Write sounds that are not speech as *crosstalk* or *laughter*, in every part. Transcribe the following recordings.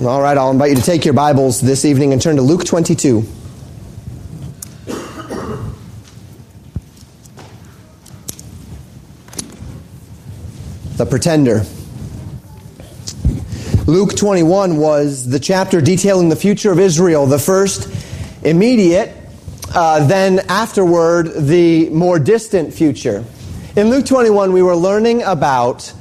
All right, I'll invite you to take your Bibles this evening and turn to Luke 22. The Pretender. Luke 21 was the chapter detailing the future of Israel, the first immediate, uh, then afterward, the more distant future. In Luke 21, we were learning about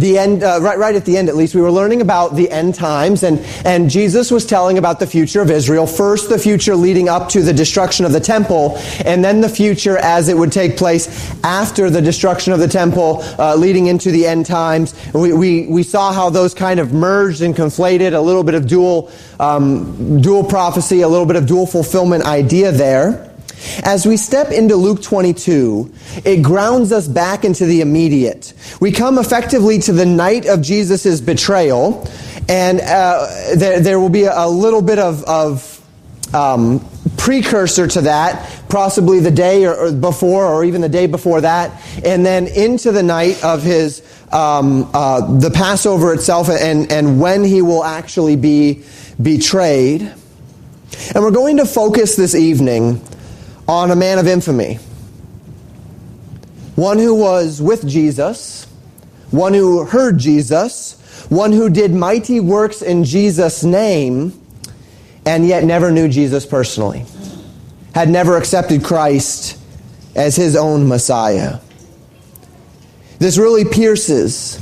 the end, uh, right, right at the end at least, we were learning about the end times, and, and Jesus was telling about the future of Israel. First, the future leading up to the destruction of the temple, and then the future as it would take place after the destruction of the temple, uh, leading into the end times. We, we, we saw how those kind of merged and conflated, a little bit of dual, um, dual prophecy, a little bit of dual fulfillment idea there. As we step into Luke 22, it grounds us back into the immediate. We come effectively to the night of Jesus' betrayal, and uh, there, there, will be a, little bit of, of um, precursor to that, possibly the day or, or, before, or even the day before that, and then into the night of his um, uh, the Passover itself, and and when he will actually be betrayed. And we're going to focus this evening on a man of infamy. One who was with Jesus, one who heard Jesus, one who did mighty works in Jesus' name, and yet never knew Jesus personally, had never accepted Christ as his own Messiah. This really pierces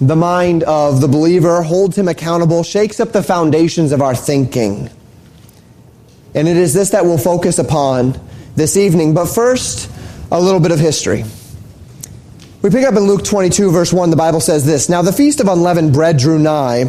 the mind of the believer, holds him accountable, shakes up the foundations of our thinking. And it is this that we'll focus upon this evening. But first, a little bit of history. We pick up in Luke 22, verse 1, the Bible says this Now the feast of unleavened bread drew nigh,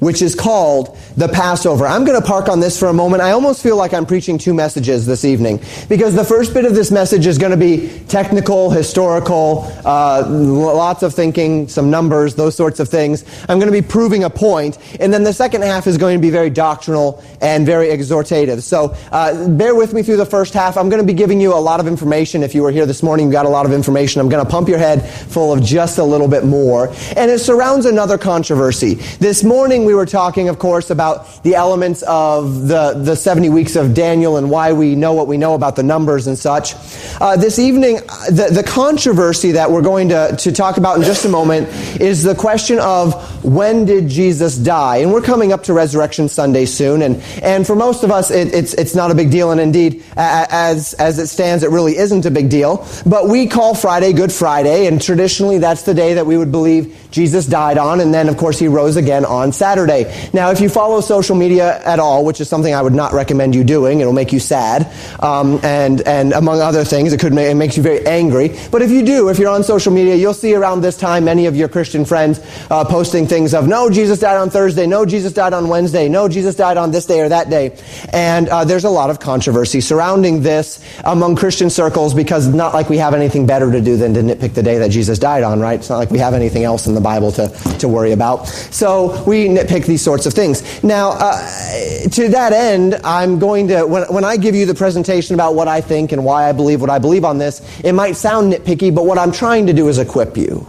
which is called the Passover. I'm going to park on this for a moment. I almost feel like I'm preaching two messages this evening because the first bit of this message is going to be technical, historical, uh, lots of thinking, some numbers, those sorts of things. I'm going to be proving a point, and then the second half is going to be very doctrinal and very exhortative. So uh, bear with me through the first half. I'm going to be giving you a lot of information. If you were here this morning, you got a lot of information. I'm going to pump your head full of just a little bit more. And it surrounds another controversy. This morning we were talking, of course, about the elements of the, the 70 weeks of Daniel and why we know what we know about the numbers and such. Uh, this evening, the, the controversy that we're going to, to talk about in just a moment is the question of when did Jesus die? And we're coming up to Resurrection Sunday soon. And, and for most of us, it, it's, it's not a big deal. And indeed, as, as it stands, it really isn't a big deal. But we call Friday Good Friday. And traditionally, that's the day that we would believe Jesus died on. And then, of course, he rose again on Saturday. Now, if you follow social media at all, which is something I would not recommend you doing, it'll make you sad. Um, and, and among other things, it could make, it makes you very angry. But if you do, if you're on social media, you'll see around this time many of your Christian friends uh, posting things of, no, Jesus died on Thursday, no, Jesus died on Wednesday, no, Jesus died on this day or that day. And uh, there's a lot of controversy surrounding this among Christian circles because not like we have anything better to do than to nitpick the day that Jesus died on, right? It's not like we have anything else in the Bible to, to worry about. So we nitpick these sorts of things. Now, uh, to that end, I'm going to, when, when I give you the presentation about what I think and why I believe what I believe on this, it might sound nitpicky, but what I'm trying to do is equip you.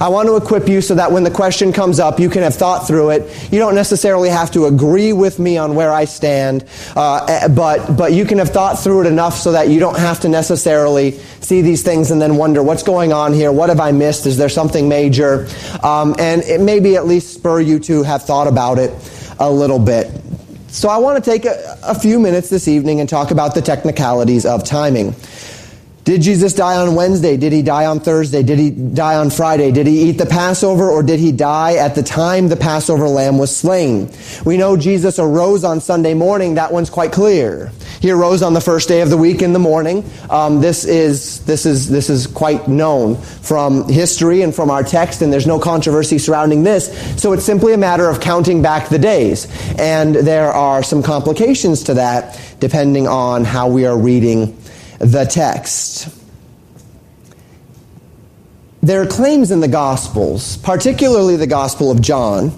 I want to equip you so that when the question comes up, you can have thought through it. You don't necessarily have to agree with me on where I stand, uh, eh, but, but you can have thought through it enough so that you don't have to necessarily see these things and then wonder what's going on here? What have I missed? Is there something major? Um, and it maybe at least spur you to have thought about it a little bit. So I want to take a, a few minutes this evening and talk about the technicalities of timing. Did Jesus die on Wednesday? Did he die on Thursday? Did he die on Friday? Did he eat the Passover or did he die at the time the Passover lamb was slain? We know Jesus arose on Sunday morning. That one's quite clear. He arose on the first day of the week in the morning. Um, this is this is this is quite known from history and from our text, and there's no controversy surrounding this. So it's simply a matter of counting back the days, and there are some complications to that depending on how we are reading the text. There are claims in the Gospels, particularly the Gospel of John,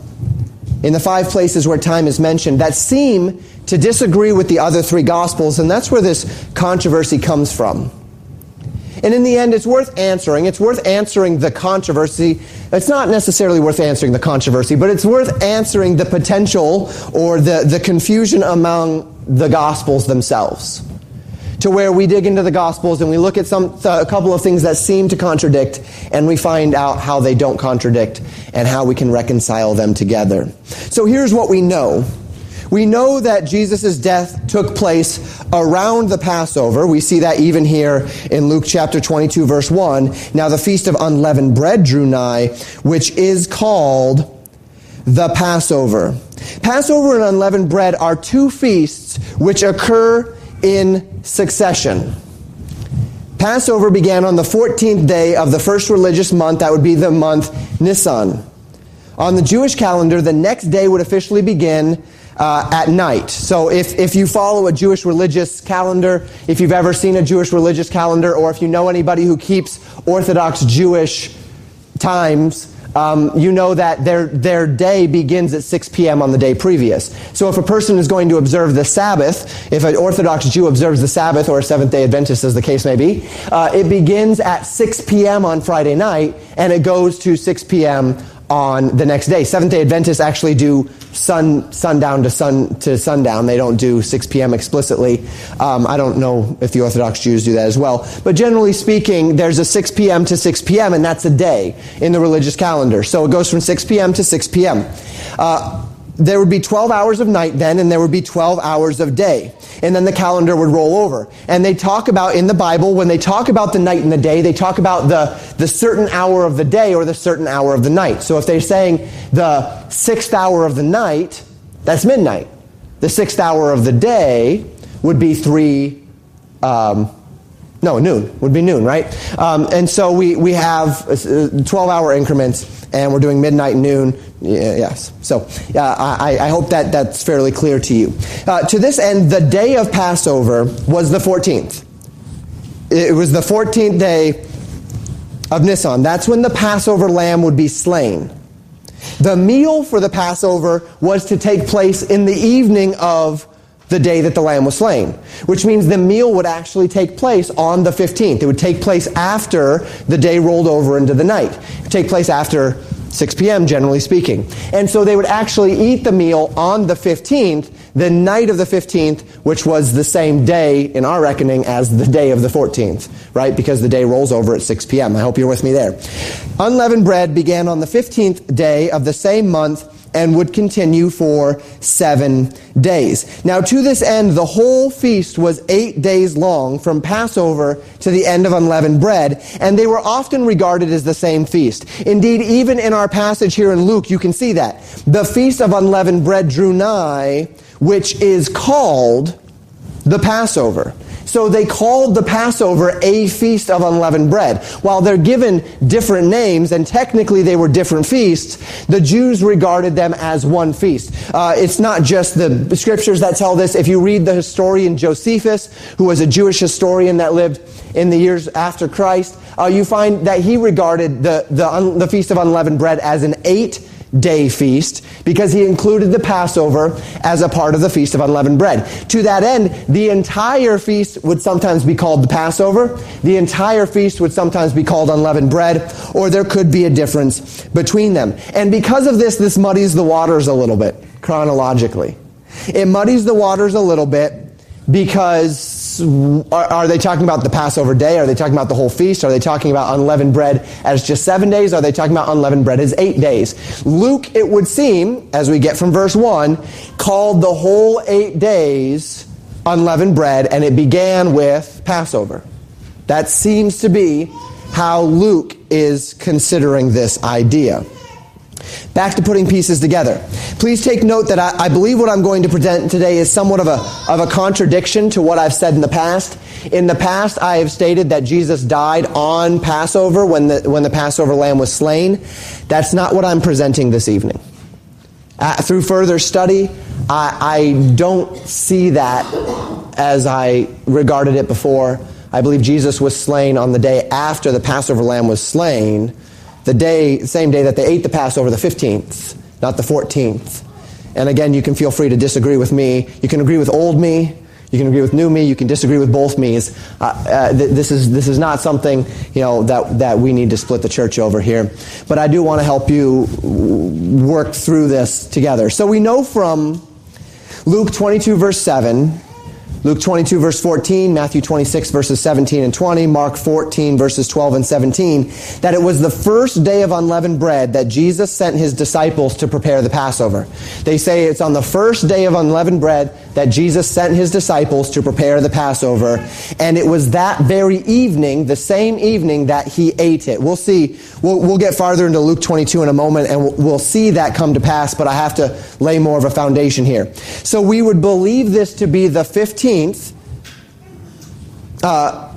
in the five places where time is mentioned, that seem to disagree with the other three Gospels, and that's where this controversy comes from. And in the end, it's worth answering. It's worth answering the controversy. It's not necessarily worth answering the controversy, but it's worth answering the potential or the, the confusion among the Gospels themselves. To where we dig into the Gospels and we look at some, a couple of things that seem to contradict, and we find out how they don't contradict and how we can reconcile them together. So here's what we know we know that Jesus' death took place around the Passover. We see that even here in Luke chapter 22, verse 1. Now the feast of unleavened bread drew nigh, which is called the Passover. Passover and unleavened bread are two feasts which occur in succession. Passover began on the 14th day of the first religious month, that would be the month Nisan. On the Jewish calendar, the next day would officially begin uh, at night. So if, if you follow a Jewish religious calendar, if you've ever seen a Jewish religious calendar, or if you know anybody who keeps Orthodox Jewish times, um, you know that their, their day begins at 6 p.m. on the day previous. So if a person is going to observe the Sabbath, if an Orthodox Jew observes the Sabbath, or a Seventh day Adventist as the case may be, uh, it begins at 6 p.m. on Friday night, and it goes to 6 p.m on the next day. Seventh day Adventists actually do sun sundown to sun to sundown. They don't do 6 p.m. explicitly. Um, I don't know if the Orthodox Jews do that as well. But generally speaking, there's a 6 p.m. to 6 p.m. and that's a day in the religious calendar. So it goes from 6 p.m. to 6 p.m. Uh, there would be 12 hours of night then, and there would be 12 hours of day. And then the calendar would roll over. And they talk about in the Bible, when they talk about the night and the day, they talk about the, the certain hour of the day or the certain hour of the night. So if they're saying the sixth hour of the night, that's midnight. The sixth hour of the day would be three, um, no, noon would be noon, right? Um, and so we, we have uh, 12 hour increments, and we're doing midnight, noon, Yes. So I, I, hope that that's fairly clear to you. Uh, to this end, the day of Passover was the 14th. It was the 14th day of Nisan. That's when the Passover lamb would be slain. The meal for the Passover was to take place in the evening of the day that the lamb was slain, which means the meal would actually take place on the 15th. It would take place after the day rolled over into the night. It would take place after 6 p.m., generally speaking. And so they would actually eat the meal on the 15th, the night of the 15th, which was the same day in our reckoning as the day of the 14th, right? Because the day rolls over at 6 p.m. I hope you're with me there. Unleavened bread began on the 15th day of the same month and would continue for seven days. Now, to this end, the whole feast was eight days long from Passover to the end of unleavened bread, and they were often regarded as the same feast. Indeed, even in our passage here in Luke, you can see that. The feast of unleavened bread drew nigh, which is called the Passover. So they called the Passover a feast of unleavened bread. While they're given different names, and technically they were different feasts, the Jews regarded them as one feast. Uh, it's not just the scriptures that tell this. If you read the historian Josephus, who was a Jewish historian that lived in the years after Christ, uh, you find that he regarded the, the, the Feast of Unleavened Bread as an eight day feast because he included the Passover as a part of the Feast of Unleavened Bread. To that end, the entire feast would sometimes be called the Passover, the entire feast would sometimes be called unleavened bread, or there could be a difference between them. And because of this, this muddies the waters a little bit chronologically. It muddies the waters a little bit because are, are, they talking about the Passover day? Are they talking about the whole feast? Are they talking about unleavened bread as just seven days? Are they talking about unleavened bread as eight days? Luke, it would seem, as we get from verse 1, called the whole eight days unleavened bread, and it began with Passover. That seems to be how Luke is considering this idea. Back to putting pieces together. Please take note that I, I, believe what I'm going to present today is somewhat of a, of a contradiction to what I've said in the past. In the past, I have stated that Jesus died on Passover when the, when the Passover lamb was slain. That's not what I'm presenting this evening. Uh, through further study, I, I don't see that as I regarded it before. I believe Jesus was slain on the day after the Passover lamb was slain the day, same day that they ate the Passover, the 15th, not the 14th. And again, you can feel free to disagree with me. You can agree with old me. You can agree with new me. You can disagree with both me's. Uh, uh, th- this is this is not something you know that that we need to split the church over here. But I do want to help you work through this together. So we know from Luke 22 verse 7 Luke 22 verse 14, Matthew 26 verses 17 and 20, Mark 14 verses 12 and 17, that it was the first day of unleavened bread that Jesus sent his disciples to prepare the Passover. They say it's on the first day of unleavened bread that Jesus sent his disciples to prepare the Passover, and it was that very evening, the same evening that he ate it. We'll see, we'll, we'll get farther into Luke 22 in a moment, and we'll, we'll see that come to pass, but I have to lay more of a foundation here. So we would believe this to be the 15th 15th, uh,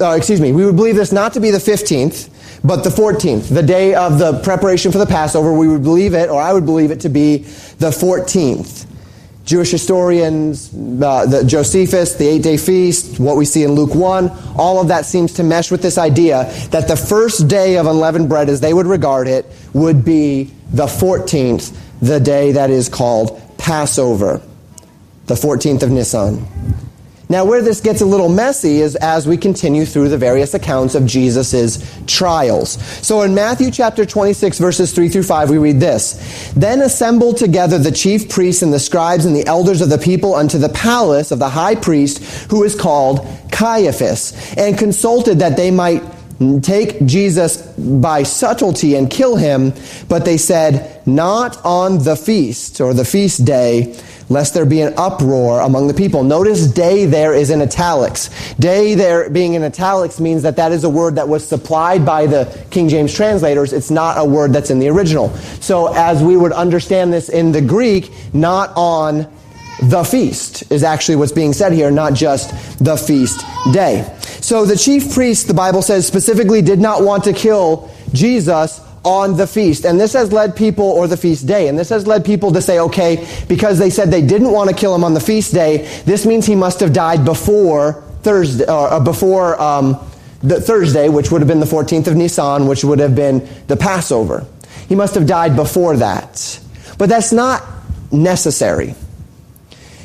uh, excuse me, we would believe this not to be the 15th, but the 14th, the day of the preparation for the Passover. We would believe it, or I would believe it to be the 14th. Jewish historians, uh, the Josephus, the eight day feast, what we see in Luke 1, all of that seems to mesh with this idea that the first day of unleavened bread, as they would regard it, would be the 14th, the day that is called Passover the 14th of Nisan. Now, where this gets a little messy is as we continue through the various accounts of Jesus' trials. So in Matthew chapter 26, verses 3 through 5, we read this Then assembled together the chief priests and the scribes and the elders of the people unto the palace of the high priest, who is called Caiaphas, and consulted that they might take Jesus by subtlety and kill him, but they said, Not on the feast or the feast day lest there be an uproar among the people. Notice day there is in italics. Day there being in italics means that that is a word that was supplied by the King James translators. It's not a word that's in the original. So as we would understand this in the Greek, not on the feast is actually what's being said here, not just the feast day. So the chief priest, the Bible says, specifically did not want to kill Jesus on the feast. And this has led people, or the feast day, and this has led people to say, okay, because they said they didn't want to kill him on the feast day, this means he must have died before Thursday, or uh, before um, the Thursday, which would have been the 14th of Nisan, which would have been the Passover. He must have died before that. But that's not necessary.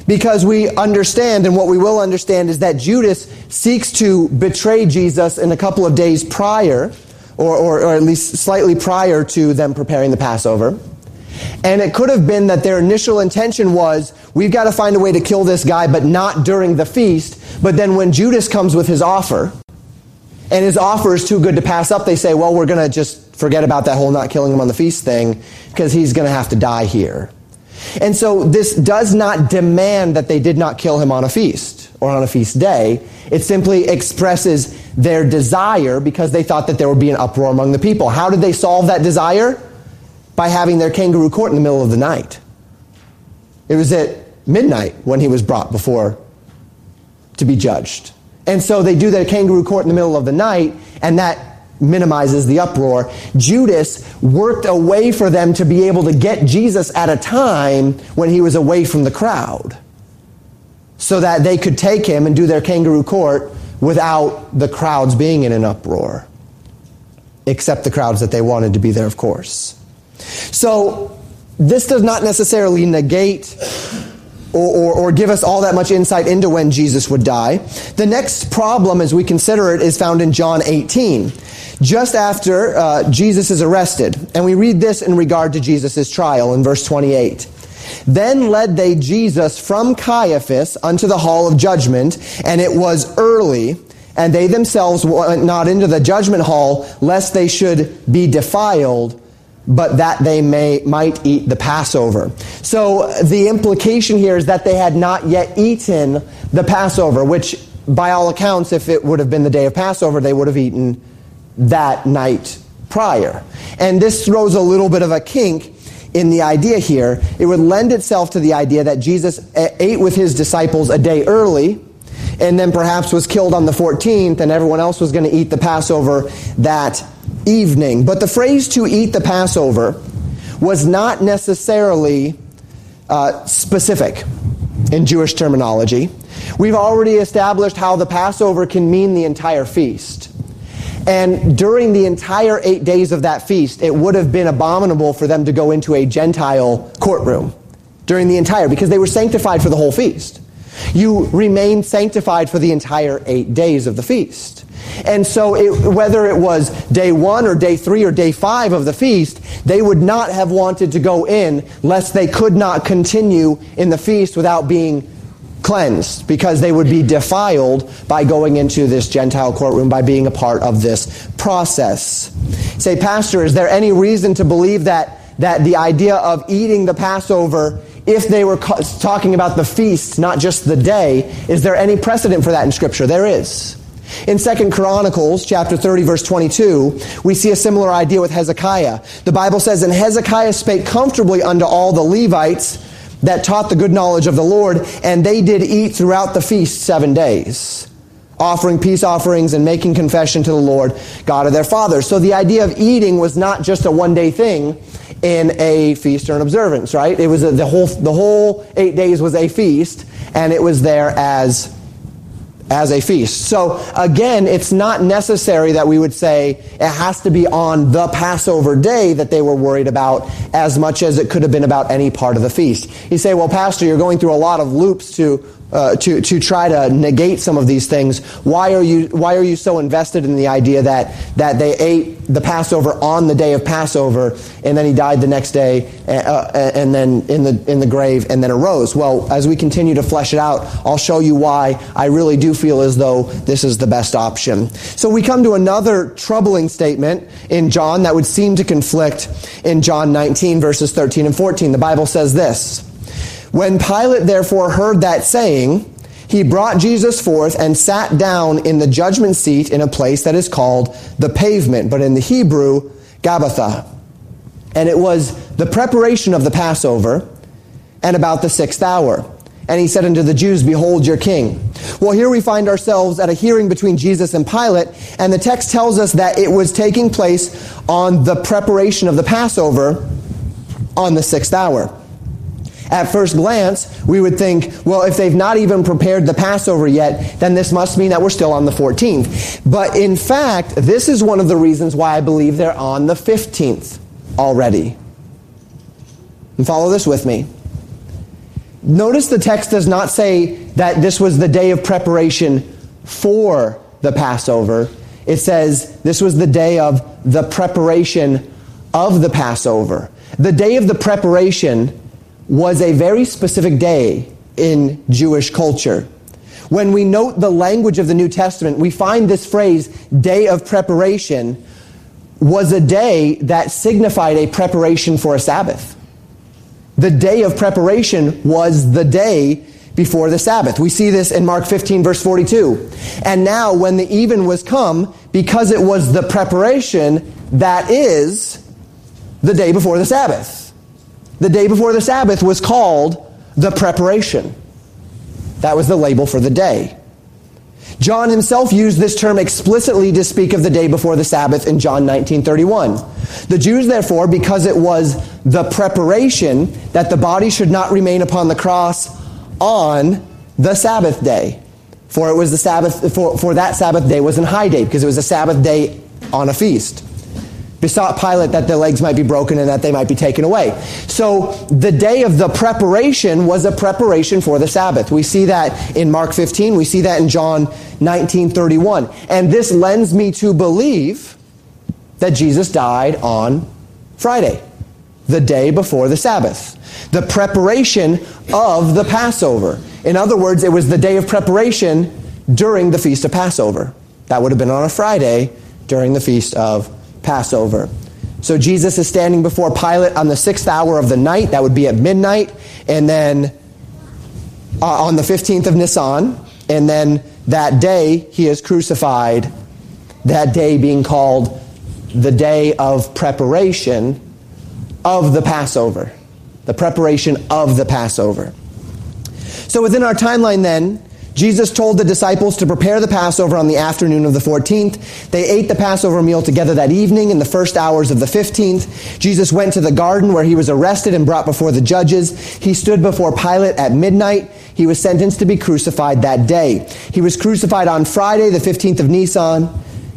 Because we understand, and what we will understand is that Judas seeks to betray Jesus in a couple of days prior or, or, or at least slightly prior to them preparing the Passover. And it could have been that their initial intention was, we've got to find a way to kill this guy, but not during the feast. But then when Judas comes with his offer, and his offer is too good to pass up, they say, well, we're going to just forget about that whole not killing him on the feast thing, because he's going to have to die here. And so this does not demand that they did not kill him on a feast or on a feast day. It simply expresses their desire because they thought that there would be an uproar among the people. How did they solve that desire? By having their kangaroo court in the middle of the night. It was at midnight when he was brought before to be judged. And so they do their kangaroo court in the middle of the night, and that minimizes the uproar. Judas worked a way for them to be able to get Jesus at a time when he was away from the crowd so that they could take him and do their kangaroo court without the crowds being in an uproar, except the crowds that they wanted to be there, of course. So, this does not necessarily negate or, or, or, give us all that much insight into when Jesus would die. The next problem, as we consider it, is found in John 18, just after uh, Jesus is arrested. And we read this in regard to Jesus' trial in verse 28. Then led they Jesus from Caiaphas unto the hall of judgment, and it was early, and they themselves went not into the judgment hall, lest they should be defiled, but that they may might eat the Passover. So the implication here is that they had not yet eaten the Passover, which by all accounts, if it would have been the day of Passover, they would have eaten that night prior. And this throws a little bit of a kink in the idea here, it would lend itself to the idea that Jesus ate with his disciples a day early and then perhaps was killed on the 14th and everyone else was going to eat the Passover that evening. But the phrase to eat the Passover was not necessarily uh, specific in Jewish terminology. We've already established how the Passover can mean the entire feast. And during the entire eight days of that feast, it would have been abominable for them to go into a Gentile courtroom during the entire, because they were sanctified for the whole feast. You remain sanctified for the entire eight days of the feast. And so, it, whether it was day one or day three or day five of the feast, they would not have wanted to go in lest they could not continue in the feast without being cleansed because they would be defiled by going into this Gentile courtroom, by being a part of this process. Say, Pastor, is there any reason to believe that, that the idea of eating the Passover, if they were talking about the feast, not just the day, is there any precedent for that in Scripture? There is. In 2 Chronicles chapter 30 verse 22, we see a similar idea with Hezekiah. The Bible says, And Hezekiah spake comfortably unto all the Levites that taught the good knowledge of the Lord, and they did eat throughout the feast seven days, offering peace offerings and making confession to the Lord, God of their fathers. So the idea of eating was not just a one day thing in a feast or an observance, right? It was a, the whole, the whole eight days was a feast, and it was there as as a feast. So again, it's not necessary that we would say it has to be on the Passover day that they were worried about as much as it could have been about any part of the feast. You say, well, Pastor, you're going through a lot of loops to uh, to, to try to negate some of these things. Why are you, why are you so invested in the idea that, that they ate the Passover on the day of Passover and then he died the next day uh, uh, and then in the, in the grave and then arose? Well, as we continue to flesh it out, I'll show you why I really do feel as though this is the best option. So we come to another troubling statement in John that would seem to conflict in John 19 verses 13 and 14. The Bible says this. When Pilate therefore heard that saying, he brought Jesus forth and sat down in the judgment seat in a place that is called the pavement, but in the Hebrew, Gabbatha. And it was the preparation of the Passover and about the sixth hour. And he said unto the Jews, Behold your king. Well, here we find ourselves at a hearing between Jesus and Pilate, and the text tells us that it was taking place on the preparation of the Passover on the sixth hour. At first glance, we would think, well, if they've not even prepared the Passover yet, then this must mean that we're still on the 14th. But in fact, this is one of the reasons why I believe they're on the 15th already. And follow this with me. Notice the text does not say that this was the day of preparation for the Passover. It says this was the day of the preparation of the Passover. The day of the preparation was a very specific day in Jewish culture. When we note the language of the New Testament, we find this phrase, day of preparation, was a day that signified a preparation for a Sabbath. The day of preparation was the day before the Sabbath. We see this in Mark 15, verse 42. And now, when the even was come, because it was the preparation, that is the day before the Sabbath the day before the Sabbath was called the preparation. That was the label for the day. John himself used this term explicitly to speak of the day before the Sabbath in John 19:31. The Jews therefore because it was the preparation that the body should not remain upon the cross on the Sabbath day. For it was the Sabbath for, for that Sabbath day was an high day because it was a Sabbath day on a feast besought Pilate that their legs might be broken and that they might be taken away. So the day of the preparation was a preparation for the Sabbath. We see that in Mark 15, we see that in John 19:31. And this lends me to believe that Jesus died on Friday, the day before the Sabbath. The preparation of the Passover. In other words, it was the day of preparation during the feast of Passover. That would have been on a Friday during the feast of Passover. So Jesus is standing before Pilate on the sixth hour of the night. That would be at midnight. And then uh, on the 15th of Nisan. And then that day he is crucified. That day being called the day of preparation of the Passover. The preparation of the Passover. So within our timeline then, Jesus told the disciples to prepare the Passover on the afternoon of the 14th. They ate the Passover meal together that evening in the first hours of the 15th. Jesus went to the garden where he was arrested and brought before the judges. He stood before Pilate at midnight. He was sentenced to be crucified that day. He was crucified on Friday, the 15th of Nisan,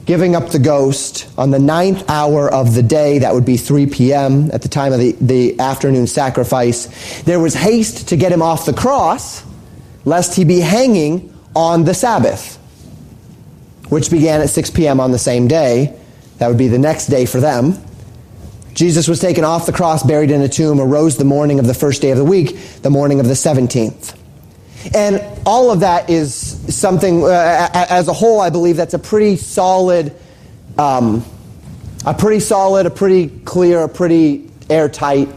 giving up the ghost on the ninth hour of the day. That would be 3 p.m. at the time of the, the afternoon sacrifice. There was haste to get him off the cross lest he be hanging on the Sabbath, which began at 6 p.m. on the same day. That would be the next day for them. Jesus was taken off the cross, buried in a tomb, arose the morning of the first day of the week, the morning of the 17th. And all of that is something, uh, as a whole, I believe that's a pretty solid, um, a pretty solid, a pretty clear, a pretty airtight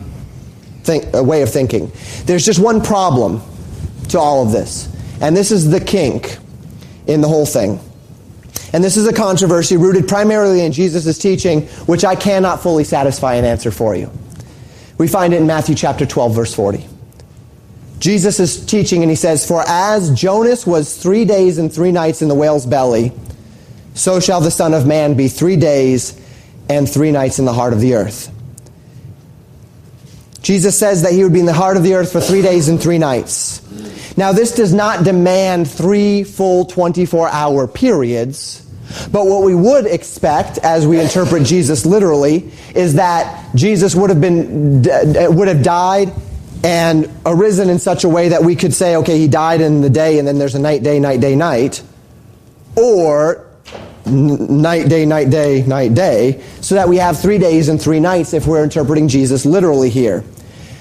think, way of thinking. There's just one problem to all of this, and this is the kink in the whole thing. And this is a controversy rooted primarily in Jesus' teaching, which I cannot fully satisfy and answer for you. We find it in Matthew chapter 12, verse 40. Jesus is teaching, and he says, For as Jonas was three days and three nights in the whale's belly, so shall the Son of Man be three days and three nights in the heart of the earth. Jesus says that he would be in the heart of the earth for three days and three nights. Now, this does not demand three full 24 hour periods. But what we would expect, as we interpret Jesus literally, is that Jesus would have been would have died and arisen in such a way that we could say, okay, he died in the day, and then there's a night, day, night, day, night, or night, day, night, day, night, day, so that we have three days and three nights if we're interpreting Jesus literally here.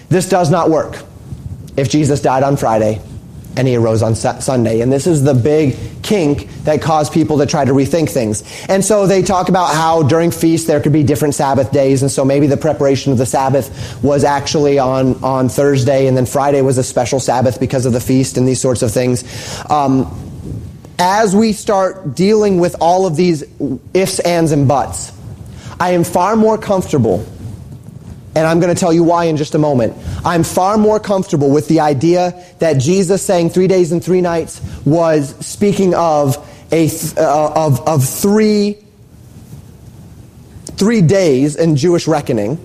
This does not work if Jesus died on Friday and he arose on Sunday. And this is the big kink that caused people to try to rethink things. And so they talk about how during feasts there could be different Sabbath days. And so maybe the preparation of the Sabbath was actually on, on Thursday, and then Friday was a special Sabbath because of the feast and these sorts of things. Um, as we start dealing with all of these ifs, ands, and buts, I am far more comfortable and I'm going to tell you why in just a moment. I'm far more comfortable with the idea that Jesus saying three days and three nights was speaking of a uh, of of three three days in Jewish reckoning.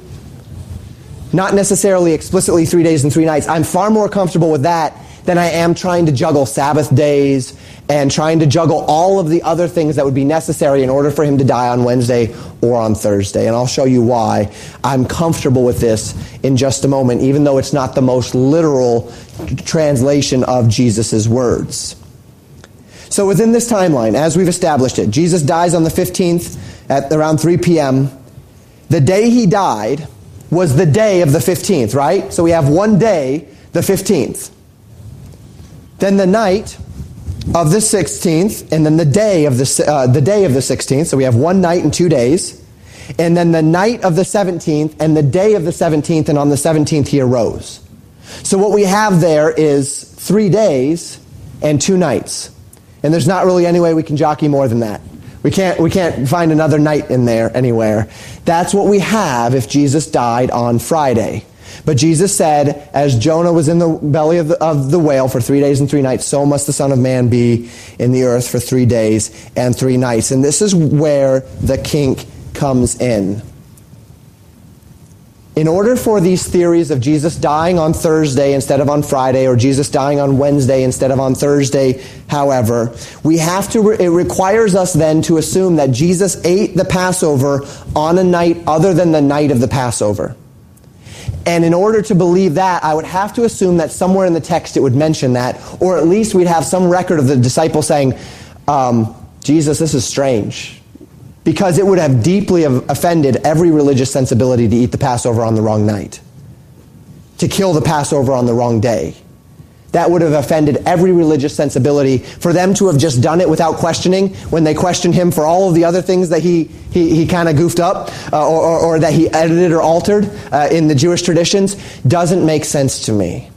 Not necessarily explicitly three days and three nights. I'm far more comfortable with that than I am trying to juggle Sabbath days and trying to juggle all of the other things that would be necessary in order for him to die on Wednesday or on Thursday. And I'll show you why I'm comfortable with this in just a moment, even though it's not the most literal translation of Jesus' words. So within this timeline, as we've established it, Jesus dies on the 15th at around 3 p.m. The day he died was the day of the 15th, right? So we have one day, the 15th. Then the night of the 16th, and then the day of the, uh, the day of the 16th. So we have one night and two days. And then the night of the 17th and the day of the 17th, and on the 17th he arose. So what we have there is three days and two nights. And there's not really any way we can jockey more than that. We can't, we can't find another night in there anywhere. That's what we have if Jesus died on Friday. But Jesus said, as Jonah was in the belly of the, of the whale for three days and three nights, so must the Son of Man be in the earth for three days and three nights. And this is where the kink comes in. In order for these theories of Jesus dying on Thursday instead of on Friday, or Jesus dying on Wednesday instead of on Thursday, however, we have to, it requires us then to assume that Jesus ate the Passover on a night other than the night of the Passover. And in order to believe that, I would have to assume that somewhere in the text it would mention that, or at least we'd have some record of the disciple saying, um, Jesus, this is strange. Because it would have deeply offended every religious sensibility to eat the Passover on the wrong night, to kill the Passover on the wrong day. That would have offended every religious sensibility. For them to have just done it without questioning, when they questioned him for all of the other things that he, he, he kind of goofed up uh, or, or, or, that he edited or altered uh, in the Jewish traditions, doesn't make sense to me.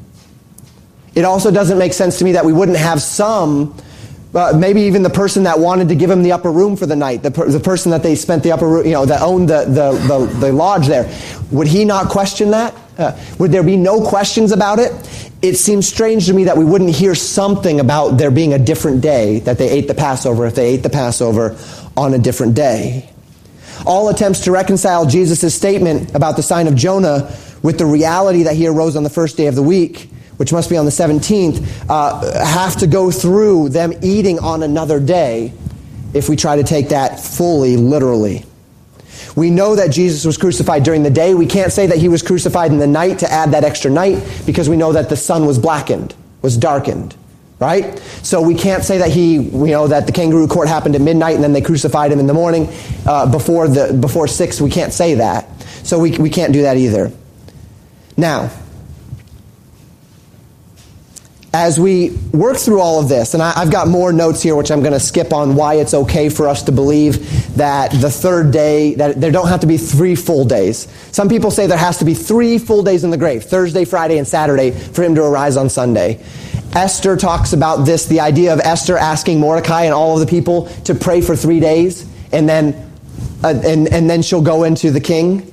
It also doesn't make sense to me that we wouldn't have some uh, maybe even the person that wanted to give him the upper room for the night, the, per, the person that they spent the upper room, you know, that owned the, the, the, the lodge there, would he not question that? Uh, would there be no questions about it? It seems strange to me that we wouldn't hear something about there being a different day, that they ate the Passover if they ate the Passover on a different day. All attempts to reconcile Jesus' statement about the sign of Jonah with the reality that he arose on the first day of the week, which must be on the 17th, uh, have to go through them eating on another day if we try to take that fully literally. We know that Jesus was crucified during the day. We can't say that he was crucified in the night to add that extra night because we know that the sun was blackened, was darkened. right? So we can't say that he, you know, that the kangaroo court happened at midnight and then they crucified him in the morning uh, before the before six. We can't say that. So we we can't do that either. Now, as we work through all of this, and I, have got more notes here which I'm going to skip on why it's okay for us to believe that the third day, that there don't have to be three full days. Some people say there has to be three full days in the grave Thursday, Friday, and Saturday for him to arise on Sunday. Esther talks about this the idea of Esther asking Mordecai and all of the people to pray for three days, and then, uh, and, and then she'll go into the king.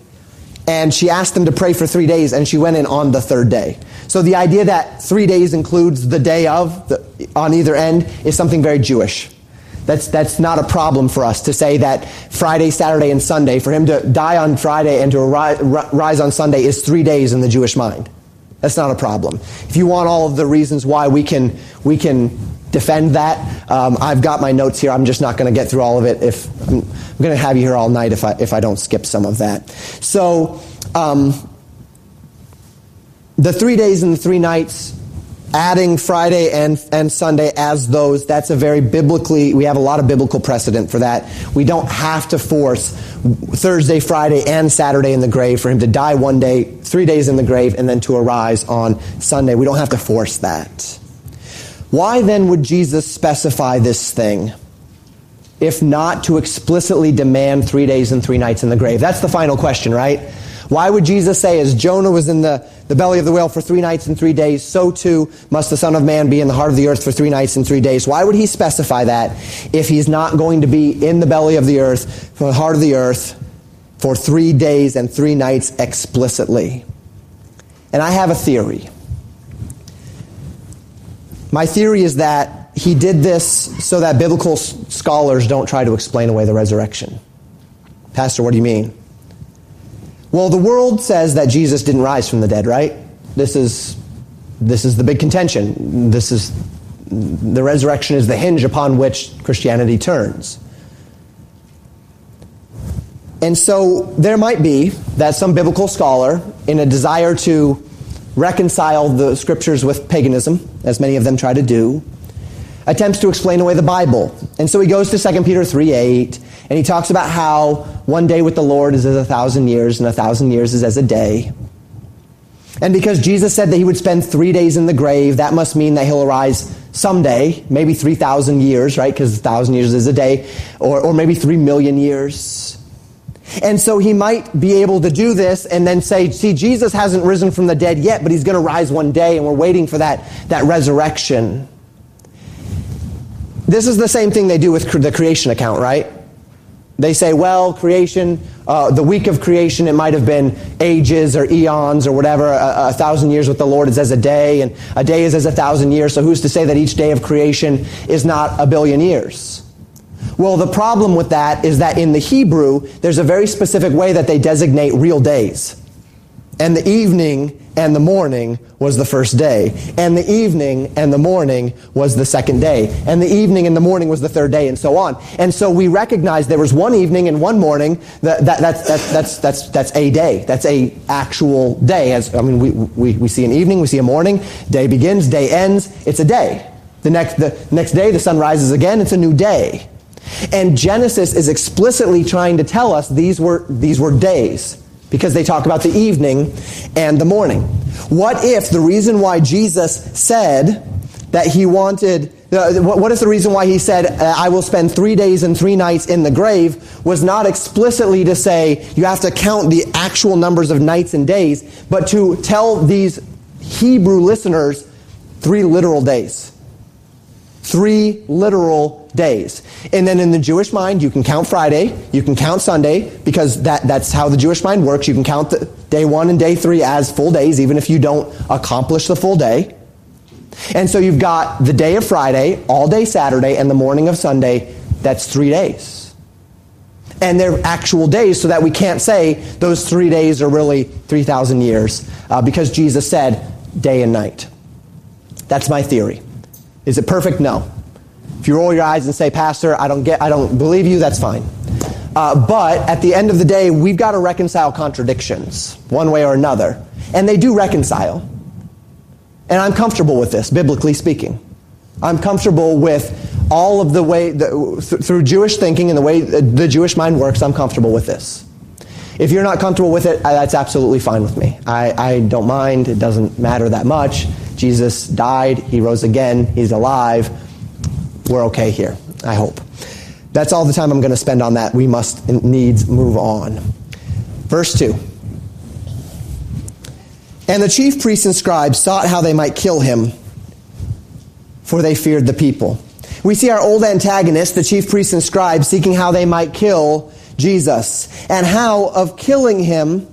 And she asked them to pray for three days, and she went in on the third day. So the idea that three days includes the day of the, on either end is something very Jewish. That's, that's not a problem for us to say that Friday, Saturday, and Sunday, for him to die on Friday and to rise on Sunday is three days in the Jewish mind. That's not a problem. If you want all of the reasons why we can, we can defend that, um, I've got my notes here. I'm just not going to get through all of it. If I'm, I'm going to have you here all night if I, if I don't skip some of that. So, um, the three days and the three nights, adding Friday and, and Sunday as those, that's a very biblically, we have a lot of biblical precedent for that. We don't have to force Thursday, Friday, and Saturday in the grave for him to die one day, three days in the grave, and then to arise on Sunday. We don't have to force that. Why then would Jesus specify this thing? If not to explicitly demand three days and three nights in the grave? That's the final question, right? Why would Jesus say, as Jonah was in the, the belly of the whale for three nights and three days, so too must the Son of Man be in the heart of the earth for three nights and three days? Why would he specify that if he's not going to be in the belly of the earth, the heart of the earth, for three days and three nights explicitly? And I have a theory. My theory is that he did this so that biblical scholars don't try to explain away the resurrection. Pastor, what do you mean? Well, the world says that Jesus didn't rise from the dead, right? This is, this is the big contention. This is, the resurrection is the hinge upon which Christianity turns. And so there might be that some biblical scholar, in a desire to reconcile the scriptures with paganism, as many of them try to do, attempts to explain away the Bible. And so he goes to 2 Peter 3 8, and he talks about how one day with the Lord is as a thousand years, and a thousand years is as a day. And because Jesus said that he would spend three days in the grave, that must mean that he'll arise someday, maybe 3,000 years, right? Because a thousand years is a day, or, or maybe three million years. And so he might be able to do this and then say, see, Jesus hasn't risen from the dead yet, but he's going to rise one day, and we're waiting for that, that resurrection. This is the same thing they do with the creation account, right? They say, well, creation, uh, the week of creation, it might have been ages or eons or whatever. A, a, thousand years with the Lord is as a day, and a day is as a thousand years. So who's to say that each day of creation is not a billion years? Well, the problem with that is that in the Hebrew, there's a very specific way that they designate real days. And the evening and the morning was the first day. And the evening and the morning was the second day. And the evening and the morning was the third day, and so on. And so we recognize there was one evening and one morning. That, that, that's, that's, that's, that's, that's a day. That's a actual day. As, I mean, we, we, we see an evening, we see a morning. Day begins, day ends. It's a day. The next, the next day, the sun rises again. It's a new day. And Genesis is explicitly trying to tell us these were, these were days because they talk about the evening and the morning. What if the reason why Jesus said that he wanted, uh, what if the reason why he said, uh, I will spend three days and three nights in the grave was not explicitly to say you have to count the actual numbers of nights and days, but to tell these Hebrew listeners three literal days? Three literal days. And then in the Jewish mind, you can count Friday, you can count Sunday, because that, that's how the Jewish mind works. You can count the, day one and day three as full days, even if you don't accomplish the full day. And so you've got the day of Friday, all day Saturday, and the morning of Sunday. That's three days. And they're actual days, so that we can't say those three days are really 3,000 years, uh, because Jesus said day and night. That's my theory. Is it perfect? No. If you roll your eyes and say, Pastor, I don't get, I don't believe you, that's fine. Uh, but at the end of the day, we've got to reconcile contradictions, one way or another. And they do reconcile. And I'm comfortable with this, biblically speaking. I'm comfortable with all of the way, the, th- through Jewish thinking and the way the Jewish mind works, I'm comfortable with this. If you're not comfortable with it, that's absolutely fine with me. I, I don't mind. It doesn't matter that much. Jesus died. He rose again. He's alive. We're okay here, I hope. That's all the time I'm going to spend on that. We must needs move on. Verse 2. And the chief priests and scribes sought how they might kill him, for they feared the people. We see our old antagonists, the chief priests and scribes, seeking how they might kill Jesus. And how of killing him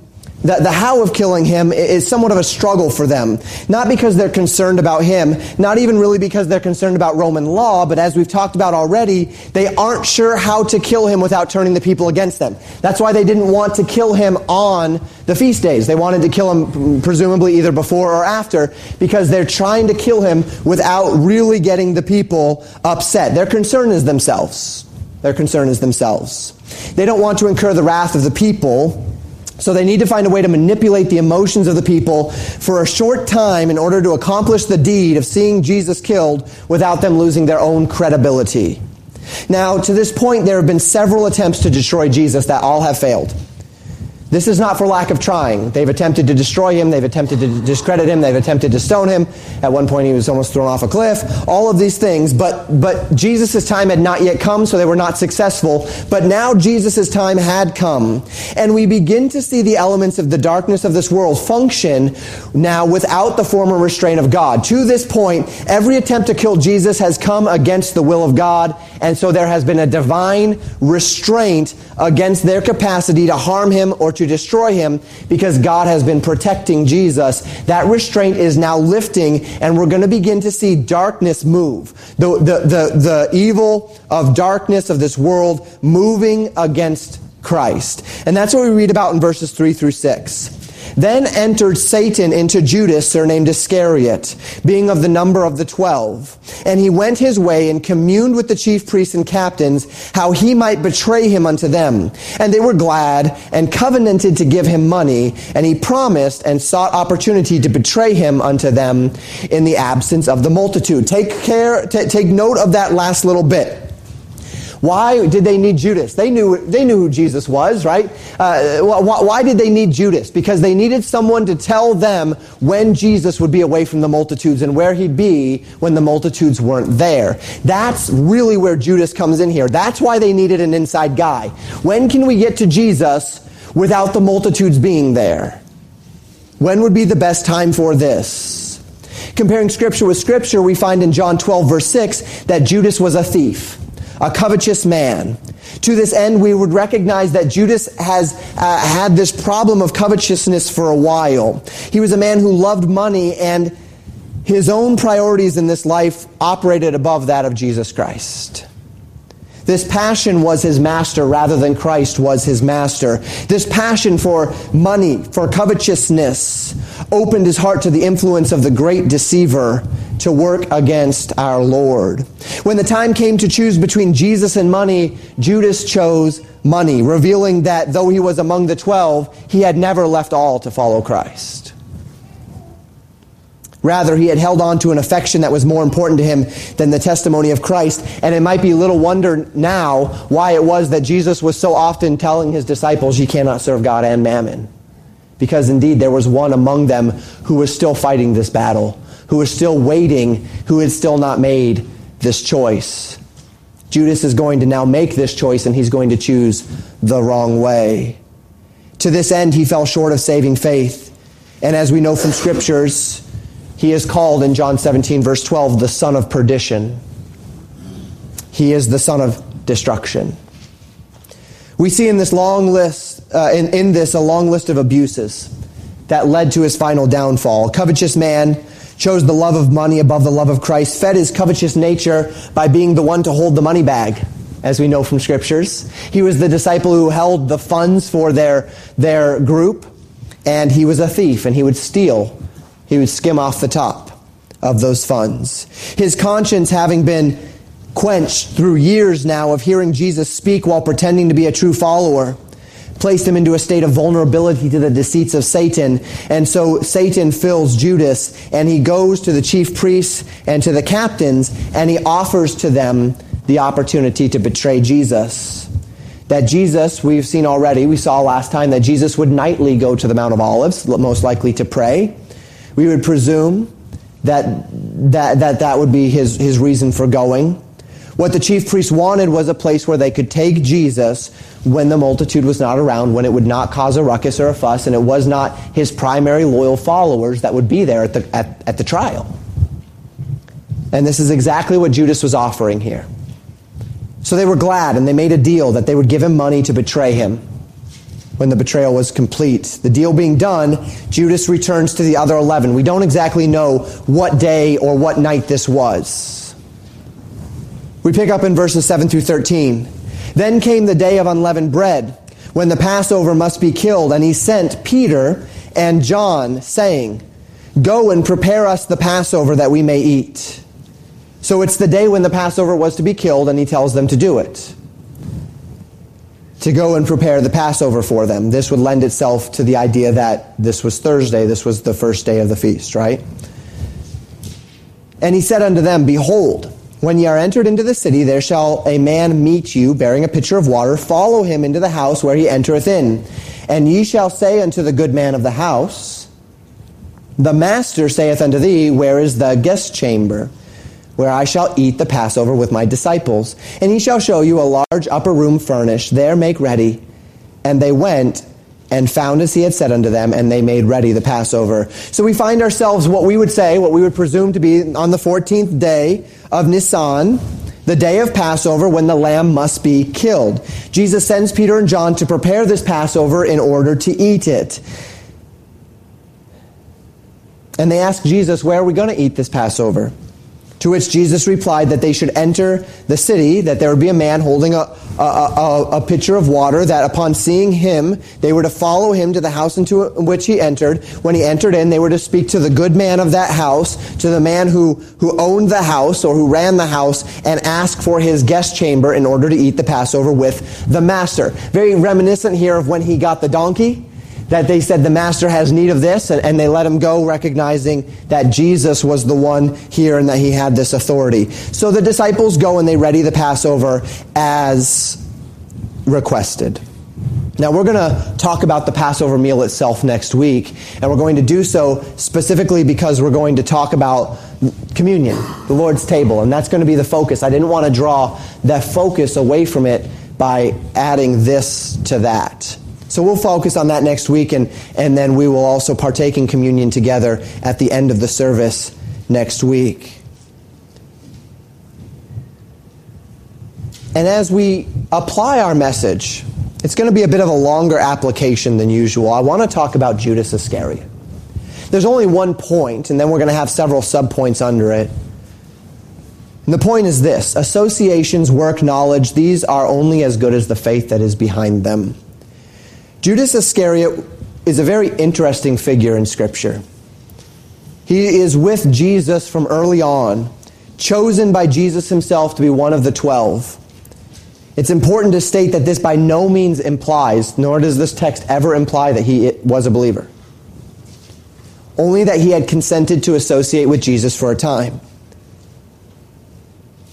the, the how of killing him is somewhat of a struggle for them. Not because they're concerned about him, not even really because they're concerned about Roman law, but as we've talked about already, they aren't sure how to kill him without turning the people against them. That's why they didn't want to kill him on the feast days. They wanted to kill him mm, presumably either before or after because they're trying to kill him without really getting the people upset. Their concern is themselves. Their concern is themselves. They don't want to incur the wrath of the people so they need to find a way to manipulate the emotions of the people for a short time in order to accomplish the deed of seeing Jesus killed without them losing their own credibility. Now, to this point, there have been several attempts to destroy Jesus that all have failed. This is not for lack of trying. They've attempted to destroy him. They've attempted to discredit him. They've attempted to stone him. At one point, he was almost thrown off a cliff. All of these things. But, but Jesus' time had not yet come, so they were not successful. But now Jesus' time had come. And we begin to see the elements of the darkness of this world function now without the former restraint of God. To this point, every attempt to kill Jesus has come against the will of God. And so there has been a divine restraint against their capacity to harm him or to to destroy him because God has been protecting Jesus. That restraint is now lifting and we're going to begin to see darkness move. The, the, the, the evil of darkness of this world moving against Christ. And that's what we read about in verses 3 through 6. Then entered Satan into Judas, surnamed Iscariot, being of the number of the twelve. And he went his way and communed with the chief priests and captains how he might betray him unto them. And they were glad and covenanted to give him money. And he promised and sought opportunity to betray him unto them in the absence of the multitude. Take care, t- take note of that last little bit. Why did they need Judas? They knew, they knew who Jesus was, right? Uh, why, why did they need Judas? Because they needed someone to tell them when Jesus would be away from the multitudes and where he'd be when the multitudes weren't there. That's really where Judas comes in here. That's why they needed an inside guy. When can we get to Jesus without the multitudes being there? When would be the best time for this? Comparing scripture with scripture, we find in John 12 verse 6 that Judas was a thief a covetous man. To this end, we would recognize that Judas has uh, had this problem of covetousness for a while. He was a man who loved money and his own priorities in this life operated above that of Jesus Christ. This passion was his master rather than Christ was his master. This passion for money, for covetousness, opened his heart to the influence of the great deceiver to work against our Lord. When the time came to choose between Jesus and money, Judas chose money, revealing that though he was among the twelve, he had never left all to follow Christ. Rather, he had held on to an affection that was more important to him than the testimony of Christ. And it might be little wonder now why it was that Jesus was so often telling his disciples, You cannot serve God and mammon. Because indeed, there was one among them who was still fighting this battle, who was still waiting, who had still not made this choice. Judas is going to now make this choice, and he's going to choose the wrong way. To this end, he fell short of saving faith. And as we know from scriptures, he is called in John 17, verse 12, the son of perdition. He is the son of destruction. We see in this long list, uh, in, in this, a long list of abuses that led to his final downfall. A covetous man chose the love of money above the love of Christ, fed his covetous nature by being the one to hold the money bag, as we know from scriptures. He was the disciple who held the funds for their, their group, and he was a thief, and he would steal he would skim off the top of those funds. His conscience having been quenched through years now of hearing Jesus speak while pretending to be a true follower, placed him into a state of vulnerability to the deceits of Satan. And so Satan fills Judas and he goes to the chief priests and to the captains and he offers to them the opportunity to betray Jesus. That Jesus, we've seen already, we saw last time that Jesus would nightly go to the Mount of Olives, most likely to pray. We would presume that that, that, that would be his, his reason for going. What the chief priests wanted was a place where they could take Jesus when the multitude was not around, when it would not cause a ruckus or a fuss, and it was not his primary loyal followers that would be there at the, at, at the trial. And this is exactly what Judas was offering here. So they were glad and they made a deal that they would give him money to betray him when the betrayal was complete. The deal being done, Judas returns to the other 11. We don't exactly know what day or what night this was. We pick up in verses 7 through 13. Then came the day of unleavened bread, when the Passover must be killed, and he sent Peter and John, saying, Go and prepare us the Passover that we may eat. So it's the day when the Passover was to be killed, and he tells them to do it to go and prepare the Passover for them. This would lend itself to the idea that this was Thursday, this was the first day of the feast, right? And he said unto them, Behold, when ye are entered into the city, there shall a man meet you, bearing a pitcher of water. Follow him into the house where he entereth in. And ye shall say unto the good man of the house, The master saith unto thee, Where is the guest chamber? where I shall eat the Passover with my disciples. And he shall show you a large upper room furnished. There make ready. And they went and found as he had said unto them, and they made ready the Passover. So we find ourselves what we would say, what we would presume to be on the 14th day of Nisan, the day of Passover when the lamb must be killed. Jesus sends Peter and John to prepare this Passover in order to eat it. And they ask Jesus, where are we going to eat this Passover? To which Jesus replied that they should enter the city, that there would be a man holding a, a, a, a, pitcher of water, that upon seeing him, they were to follow him to the house into which he entered. When he entered in, they were to speak to the good man of that house, to the man who, who owned the house or who ran the house, and ask for his guest chamber in order to eat the Passover with the master. Very reminiscent here of when he got the donkey that they said the master has need of this, and, and, they let him go, recognizing that Jesus was the one here and that he had this authority. So the disciples go and they ready the Passover as requested. Now, we're going to talk about the Passover meal itself next week, and we're going to do so specifically because we're going to talk about communion, the Lord's table, and that's going to be the focus. I didn't want to draw that focus away from it by adding this to that. So we'll focus on that next week, and, and then we will also partake in communion together at the end of the service next week. And as we apply our message, it's going to be a bit of a longer application than usual. I want to talk about Judas Iscariot. There's only one point, and then we're going to have several subpoints under it. And the point is this associations, work, knowledge, these are only as good as the faith that is behind them. Judas Iscariot is a very interesting figure in Scripture. He is with Jesus from early on, chosen by Jesus himself to be one of the twelve. It's important to state that this by no means implies, nor does this text ever imply that he was a believer. Only that he had consented to associate with Jesus for a time.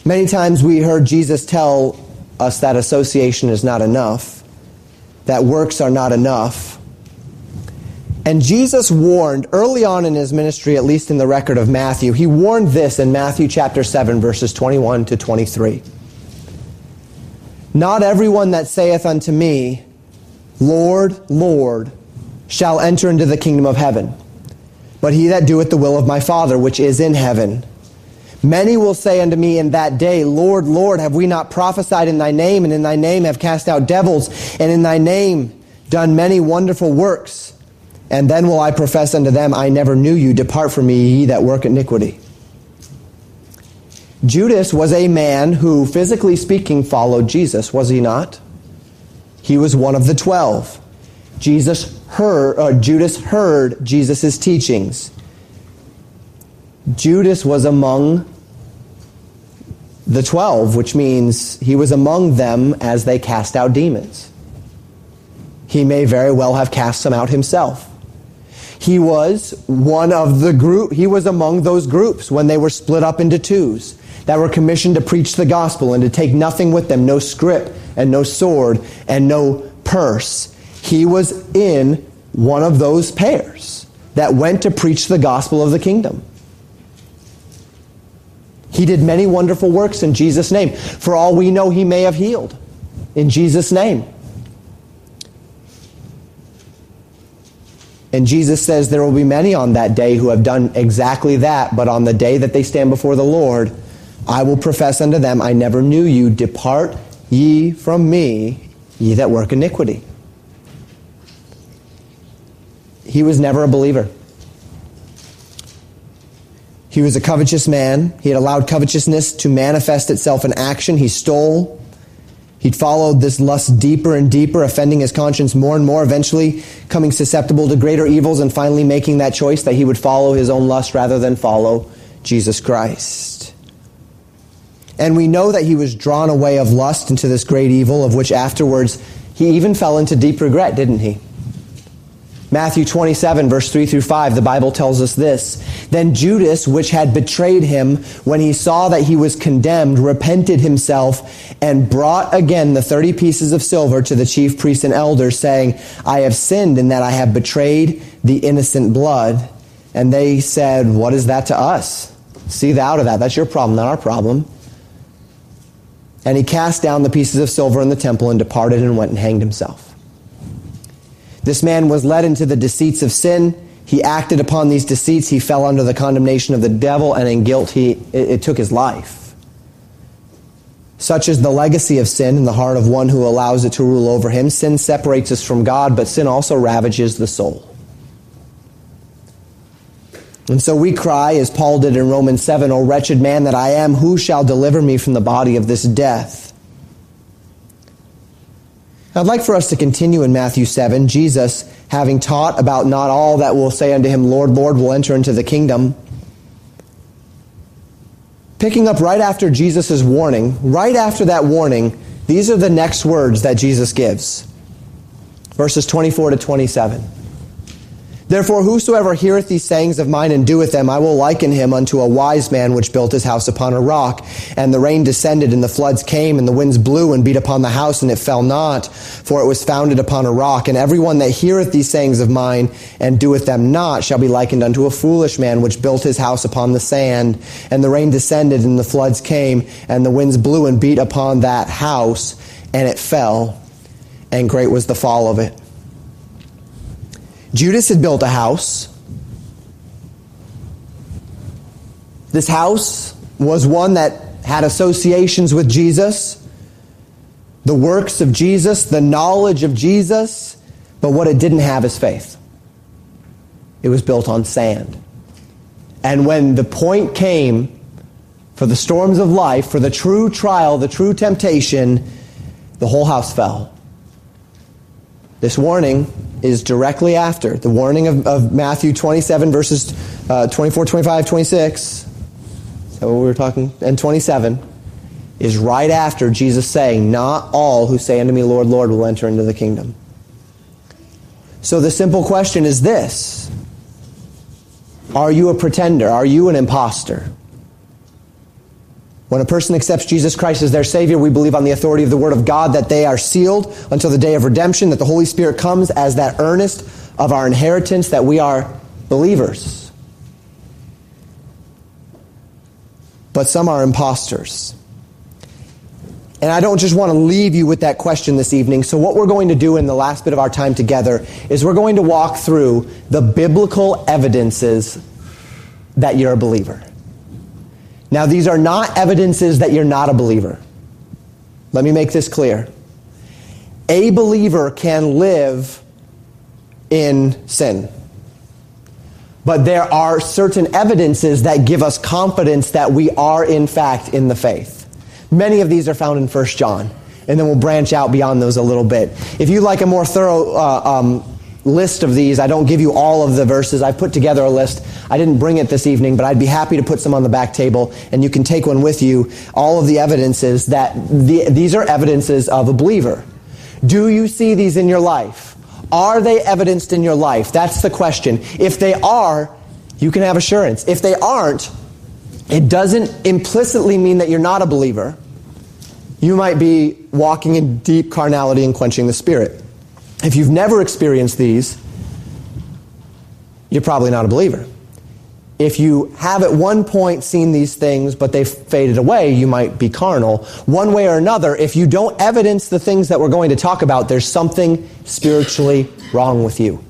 Many times we heard Jesus tell us that association is not enough that works are not enough. And Jesus warned early on in his ministry, at least in the record of Matthew, he warned this in Matthew chapter 7, verses 21 to 23. Not everyone that saith unto me, Lord, Lord, shall enter into the kingdom of heaven, but he that doeth the will of my Father which is in heaven. Many will say unto me in that day, Lord, Lord, have we not prophesied in thy name, and in thy name have cast out devils, and in thy name done many wonderful works? And then will I profess unto them, I never knew you. Depart from me, ye that work iniquity. Judas was a man who, physically speaking, followed Jesus, was he not? He was one of the twelve. Jesus heard, or Judas heard Jesus' teachings. Judas was among the twelve, which means he was among them as they cast out demons. he may very well have cast some out himself. He was one of the group, he was among those groups when they were split up into twos that were commissioned to preach the gospel and to take nothing with them, no scrip and no sword and no purse. He was in one of those pairs that went to preach the gospel of the kingdom. He did many wonderful works in Jesus' name. For all we know, he may have healed in Jesus' name. And Jesus says there will be many on that day who have done exactly that, but on the day that they stand before the Lord, I will profess unto them, I never knew you. Depart ye from me, ye that work iniquity. He was never a believer. He was a covetous man. He had allowed covetousness to manifest itself in action. He stole. He'd followed this lust deeper and deeper, offending his conscience more and more, eventually coming susceptible to greater evils, and finally making that choice that he would follow his own lust rather than follow Jesus Christ. And we know that he was drawn away of lust into this great evil, of which afterwards he even fell into deep regret, didn't he? Matthew 27, verse 3 through 5, the Bible tells us this. Then Judas, which had betrayed him, when he saw that he was condemned, repented himself and brought again the 30 pieces of silver to the chief priests and elders, saying, I have sinned in that I have betrayed the innocent blood. And they said, What is that to us? See thou to that. That's your problem, not our problem. And he cast down the pieces of silver in the temple and departed and went and hanged himself. This man was led into the deceits of sin. He acted upon these deceits. He fell under the condemnation of the devil, and in guilt, he, it, it took his life. Such is the legacy of sin in the heart of one who allows it to rule over him. Sin separates us from God, but sin also ravages the soul. And so we cry, as Paul did in Romans 7, O wretched man that I am, who shall deliver me from the body of this death? I'd like for us to continue in Matthew 7. Jesus, having taught about not all that will say unto him, Lord, Lord, will enter into the kingdom. Picking up right after Jesus' warning, right after that warning, these are the next words that Jesus gives. Verses 24 to 27. Therefore, whosoever heareth these sayings of mine and doeth them, I will liken him unto a wise man which built his house upon a rock. And the rain descended, and the floods came, and the winds blew and beat upon the house, and it fell not, for it was founded upon a rock. And every one that heareth these sayings of mine and doeth them not shall be likened unto a foolish man which built his house upon the sand. And the rain descended, and the floods came, and the winds blew and beat upon that house, and it fell, and great was the fall of it. Judas had built a house. This house was one that had associations with Jesus, the works of Jesus, the knowledge of Jesus, but what it didn't have is faith. It was built on sand. And when the point came for the storms of life, for the true trial, the true temptation, the whole house fell. This warning is directly after the warning of, of Matthew 27, verses uh, 24, 25, 26. Is that what we were talking? And 27 is right after Jesus saying, Not all who say unto me, Lord, Lord, will enter into the kingdom. So the simple question is this Are you a pretender? Are you an impostor? When a person accepts Jesus Christ as their Savior, we believe on the authority of the Word of God that they are sealed until the day of redemption, that the Holy Spirit comes as that earnest of our inheritance, that we are believers. But some are imposters. And I don't just want to leave you with that question this evening. So, what we're going to do in the last bit of our time together is we're going to walk through the biblical evidences that you're a believer. Now, these are not evidences that you're not a believer. Let me make this clear. A believer can live in sin. But there are certain evidences that give us confidence that we are, in fact, in the faith. Many of these are found in 1 John, and then we'll branch out beyond those a little bit. If you like a more thorough uh, um, list of these. I don't give you all of the verses. I've put together a list. I didn't bring it this evening, but I'd be happy to put some on the back table, and you can take one with you. All of the evidences that the, these are evidences of a believer. Do you see these in your life? Are they evidenced in your life? That's the question. If they are, you can have assurance. If they aren't, it doesn't implicitly mean that you're not a believer. You might be walking in deep carnality and quenching the spirit. If you've never experienced these, you're probably not a believer. If you have at one point seen these things, but they've faded away, you might be carnal. One way or another, if you don't evidence the things that we're going to talk about, there's something spiritually wrong with you.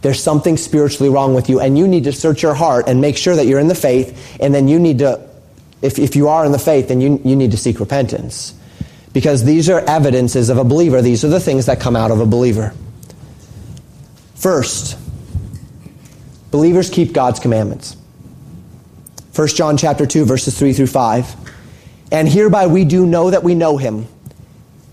There's something spiritually wrong with you, and you need to search your heart and make sure that you're in the faith, and then you need to, if, if you are in the faith, then you, you need to seek repentance. Because these are evidences of a believer. These are the things that come out of a believer. First, Believers keep God's commandments. 1 John chapter 2 verses 3 through 5. And hereby we do know that we know him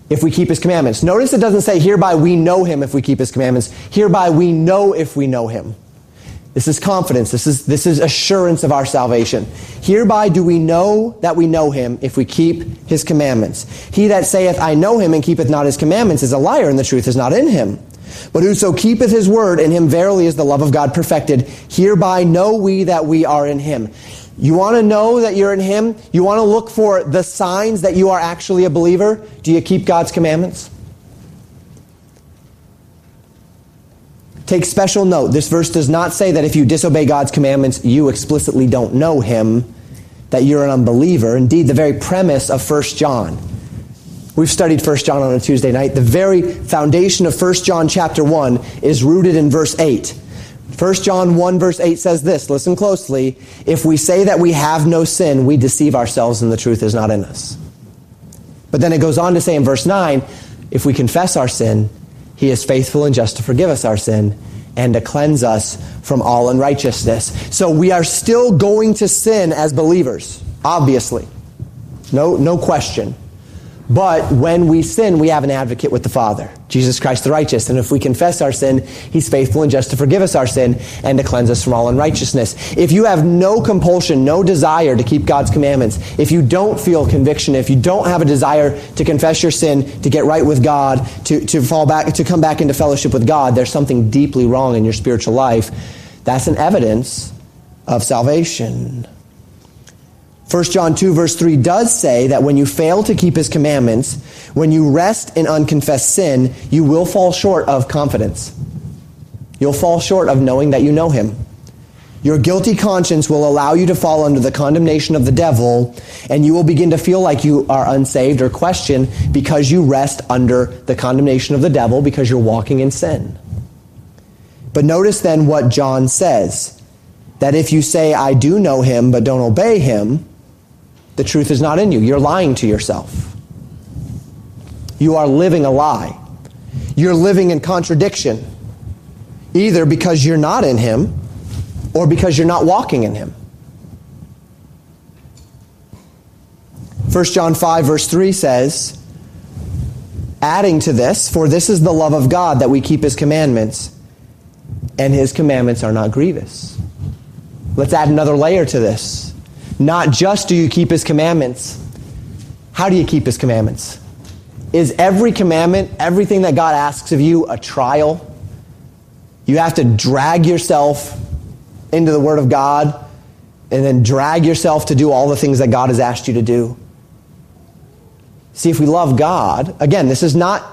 if we keep his commandments. Notice it doesn't say hereby we know him if we keep his commandments. Hereby we know if we know him. This is confidence. This is, this is assurance of our salvation. Hereby do we know that we know him if we keep his commandments. He that saith, I know him and keepeth not his commandments is a liar and the truth is not in him. But whoso keepeth his word, in him verily is the love of God perfected. Hereby know we that we are in him. You want to know that you're in him? You want to look for the signs that you are actually a believer? Do you keep God's commandments? Take special note. This verse does not say that if you disobey God's commandments, you explicitly don't know him, that you're an unbeliever. Indeed, the very premise of 1 John We've studied 1 John on a Tuesday night. The very foundation of 1 John chapter 1 is rooted in verse 8. 1 John 1 verse 8 says this, listen closely, if we say that we have no sin, we deceive ourselves and the truth is not in us. But then it goes on to say in verse 9, if we confess our sin, he is faithful and just to forgive us our sin and to cleanse us from all unrighteousness. So we are still going to sin as believers, obviously. No, no question. But when we sin, we have an advocate with the Father, Jesus Christ the righteous. And if we confess our sin, He's faithful and just to forgive us our sin and to cleanse us from all unrighteousness. If you have no compulsion, no desire to keep God's commandments, if you don't feel conviction, if you don't have a desire to confess your sin, to get right with God, to, to fall back, to come back into fellowship with God, there's something deeply wrong in your spiritual life. That's an evidence of salvation. 1 John 2 verse 3 does say that when you fail to keep his commandments, when you rest in unconfessed sin, you will fall short of confidence. You'll fall short of knowing that you know him. Your guilty conscience will allow you to fall under the condemnation of the devil, and you will begin to feel like you are unsaved or question because you rest under the condemnation of the devil because you're walking in sin. But notice then what John says that if you say, I do know him, but don't obey him, the truth is not in you. You're lying to yourself. You are living a lie. You're living in contradiction, either because you're not in Him or because you're not walking in Him. 1 John 5, verse 3 says, adding to this, for this is the love of God that we keep His commandments, and His commandments are not grievous. Let's add another layer to this. Not just do you keep his commandments, how do you keep his commandments? Is every commandment, everything that God asks of you, a trial? You have to drag yourself into the Word of God and then drag yourself to do all the things that God has asked you to do. See, if we love God, again, this is not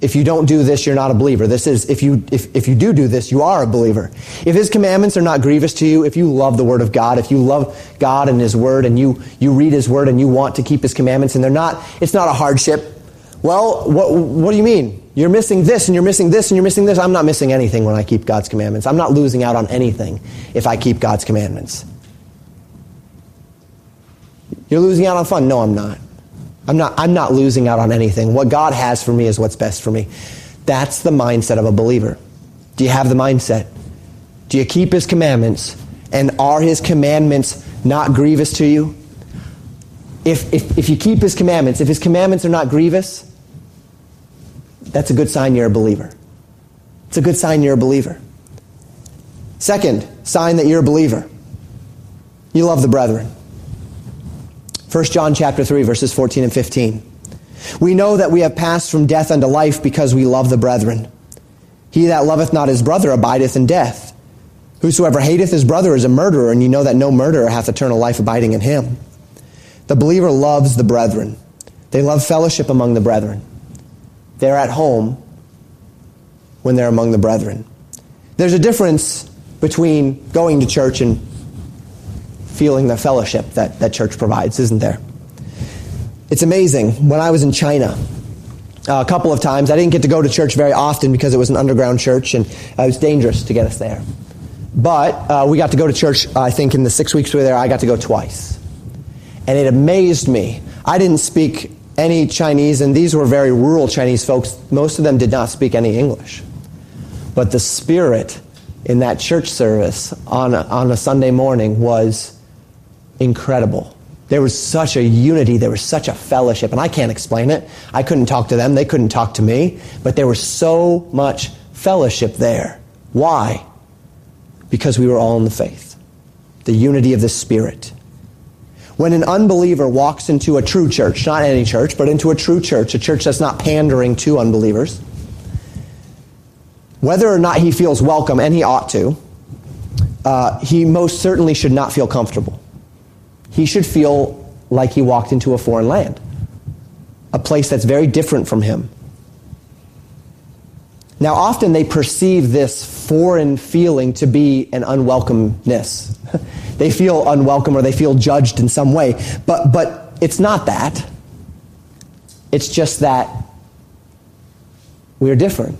if you don't do this, you're not a believer. This is, if you, if, if you do do this, you are a believer. If His commandments are not grievous to you, if you love the Word of God, if you love God and His Word and you, you read His Word and you want to keep His commandments and they're not, it's not a hardship. Well, what, what do you mean? You're missing this and you're missing this and you're missing this. I'm not missing anything when I keep God's commandments. I'm not losing out on anything if I keep God's commandments. You're losing out on fun? No, I'm not. I'm not, I'm not losing out on anything. What God has for me is what's best for me. That's the mindset of a believer. Do you have the mindset? Do you keep his commandments? And are his commandments not grievous to you? If, if, if you keep his commandments, if his commandments are not grievous, that's a good sign you're a believer. It's a good sign you're a believer. Second sign that you're a believer. You love the brethren. 1 John chapter 3 verses 14 and 15. We know that we have passed from death unto life because we love the brethren. He that loveth not his brother abideth in death. Whosoever hateth his brother is a murderer, and you know that no murderer hath eternal life abiding in him. The believer loves the brethren. They love fellowship among the brethren. They're at home when they're among the brethren. There's a difference between going to church and feeling the fellowship that, that church provides, isn't there? It's amazing. When I was in China, uh, a couple of times, I didn't get to go to church very often because it was an underground church and it was dangerous to get us there. But uh, we got to go to church, I think, in the six weeks we were there, I got to go twice. And it amazed me. I didn't speak any Chinese, and these were very rural Chinese folks. Most of them did not speak any English. But the spirit in that church service on a, on a Sunday morning was incredible. There was such a unity, there was such a fellowship, and I can't explain it. I couldn't talk to them, they couldn't talk to me, but there was so much fellowship there. Why? Because we were all in the faith, the unity of the Spirit. When an unbeliever walks into a true church, not any church, but into a true church, a church that's not pandering to unbelievers, whether or not he feels welcome, and he ought to, uh, he most certainly should not feel comfortable. He should feel like he walked into a foreign land, a place that's very different from him. Now, often they perceive this foreign feeling to be an unwelcomeness. *laughs* they feel unwelcome or they feel judged in some way. But, but it's not that. It's just that we're different.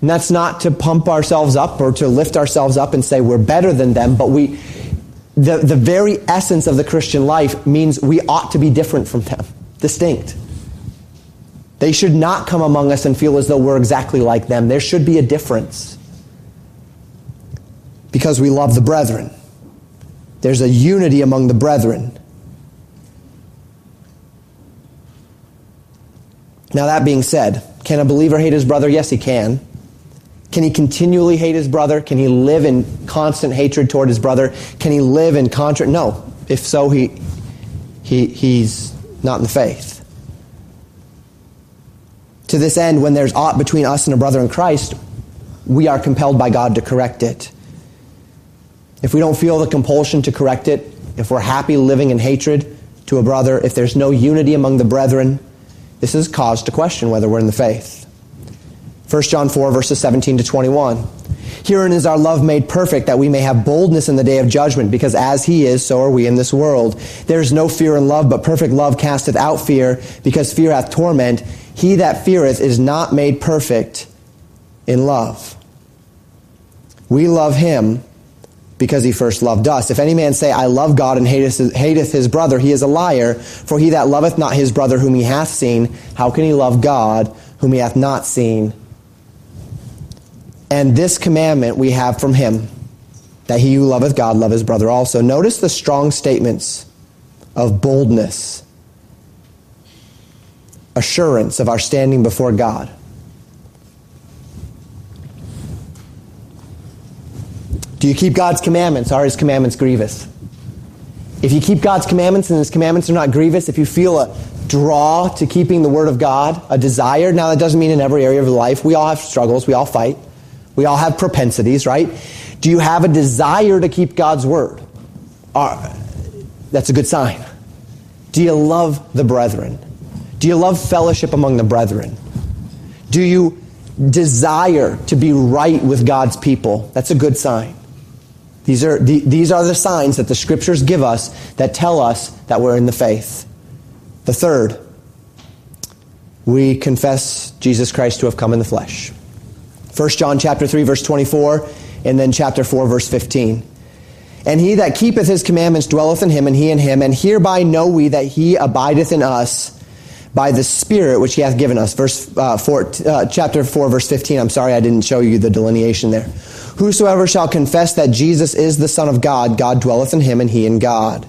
And that's not to pump ourselves up or to lift ourselves up and say we're better than them, but we, the, the very essence of the Christian life means we ought to be different from them, distinct. They should not come among us and feel as though we're exactly like them. There should be a difference because we love the brethren. There's a unity among the brethren. Now, that being said, can a believer hate his brother? Yes, he can. Can he continually hate his brother? Can he live in constant hatred toward his brother? Can he live in contra? No. If so, he, he, he's not in the faith. To this end, when there's aught between us and a brother in Christ, we are compelled by God to correct it. If we don't feel the compulsion to correct it, if we're happy living in hatred to a brother, if there's no unity among the brethren, this is cause to question whether we're in the faith. 1 John 4, verses 17 to 21. Herein is our love made perfect, that we may have boldness in the day of judgment, because as he is, so are we in this world. There is no fear in love, but perfect love casteth out fear, because fear hath torment. He that feareth is not made perfect in love. We love him because he first loved us. If any man say, I love God and hateth, hateth his brother, he is a liar. For he that loveth not his brother whom he hath seen, how can he love God whom he hath not seen? And this commandment we have from him, that he who loveth God love his brother also. Notice the strong statements of boldness, assurance of our standing before God. Do you keep God's commandments? Are his commandments grievous? If you keep God's commandments and his commandments are not grievous, if you feel a draw to keeping the word of God, a desire, now that doesn't mean in every area of life. We all have struggles, we all fight, we all have propensities, right? Do you have a desire to keep God's word? That's a good sign. Do you love the brethren? Do you love fellowship among the brethren? Do you desire to be right with God's people? That's a good sign. These are, the, these are the signs that the scriptures give us that tell us that we're in the faith. The third, we confess Jesus Christ to have come in the flesh. 1 John chapter 3 verse 24 and then chapter 4 verse 15. And he that keepeth his commandments dwelleth in him and he in him and hereby know we that he abideth in us by the spirit which he hath given us. Verse uh, 4 uh, chapter 4 verse 15. I'm sorry I didn't show you the delineation there. Whosoever shall confess that Jesus is the Son of God, God dwelleth in him and he in God.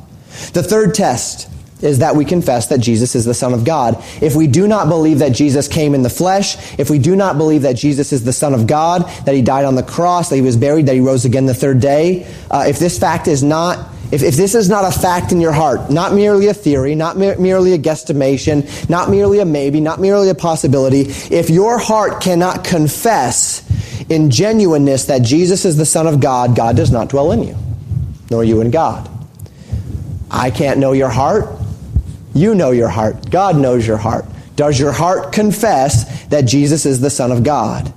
The third test is that we confess that Jesus is the Son of God. If we do not believe that Jesus came in the flesh, if we do not believe that Jesus is the Son of God, that he died on the cross, that he was buried, that he rose again the third day, uh, if this fact is not if, if this is not a fact in your heart, not merely a theory, not me- merely a guesstimation, not merely a maybe, not merely a possibility, if your heart cannot confess in genuineness that Jesus is the Son of God, God does not dwell in you, nor you in God. I can't know your heart. You know your heart. God knows your heart. Does your heart confess that Jesus is the Son of God?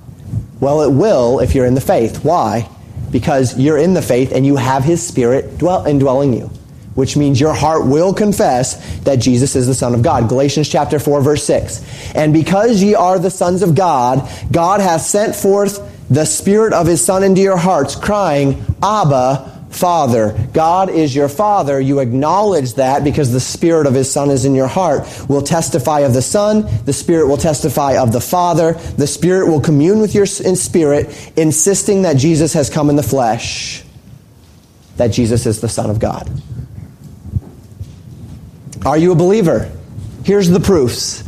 Well, it will if you're in the faith. Why? Because you're in the faith and you have His Spirit dwell, indwelling you, which means your heart will confess that Jesus is the Son of God. Galatians chapter 4, verse 6. And because ye are the sons of God, God hath sent forth the Spirit of His Son into your hearts, crying, Abba, Father. God is your Father. You acknowledge that because the Spirit of His Son is in your heart. Will testify of the Son. The Spirit will testify of the Father. The Spirit will commune with your in spirit, insisting that Jesus has come in the flesh, that Jesus is the Son of God. Are you a believer? Here's the proofs.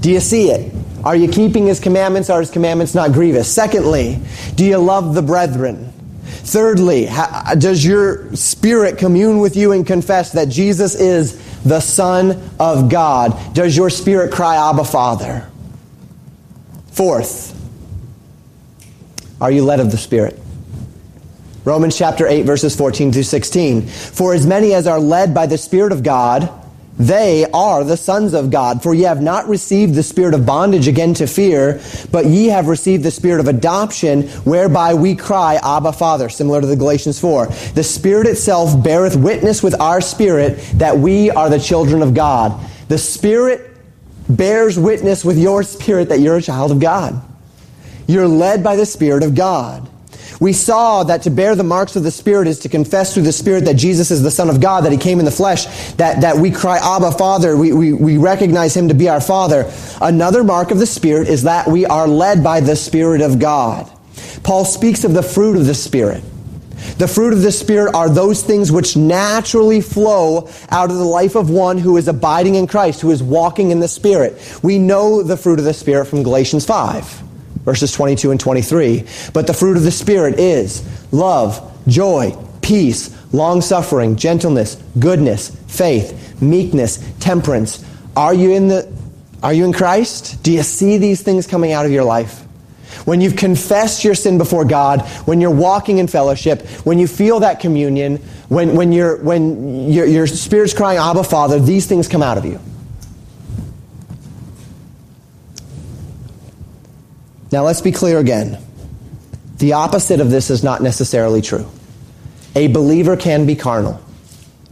Do you see it? Are you keeping His commandments? Are His commandments not grievous? Secondly, do you love the brethren? Thirdly, does your spirit commune with you and confess that Jesus is the Son of God? Does your spirit cry, Abba, Father? Fourth, are you led of the Spirit? Romans chapter 8, verses 14 through 16. For as many as are led by the Spirit of God, they are the sons of God. For ye have not received the spirit of bondage again to fear, but ye have received the spirit of adoption, whereby we cry, Abba, Father, similar to the Galatians 4. The Spirit itself beareth witness with our spirit that we are the children of God. The Spirit bears witness with your spirit that you're a child of God. You're led by the Spirit of God. We saw that to bear the marks of the Spirit is to confess through the Spirit that Jesus is the Son of God, that He came in the flesh, that, that we cry, Abba, Father. We, we, we recognize Him to be our Father. Another mark of the Spirit is that we are led by the Spirit of God. Paul speaks of the fruit of the Spirit. The fruit of the Spirit are those things which naturally flow out of the life of one who is abiding in Christ, who is walking in the Spirit. We know the fruit of the Spirit from Galatians 5 verses 22 and 23. But the fruit of the Spirit is love, joy, peace, long suffering, gentleness, goodness, faith, meekness, temperance. Are you in the are you in Christ? Do you see these things coming out of your life? When you've confessed your sin before God, when you're walking in fellowship, when you feel that communion, when, when, you're, when your spirit's crying, Abba, Father, these things come out of you. Now let's be clear again. The opposite of this is not necessarily true. A believer can be carnal,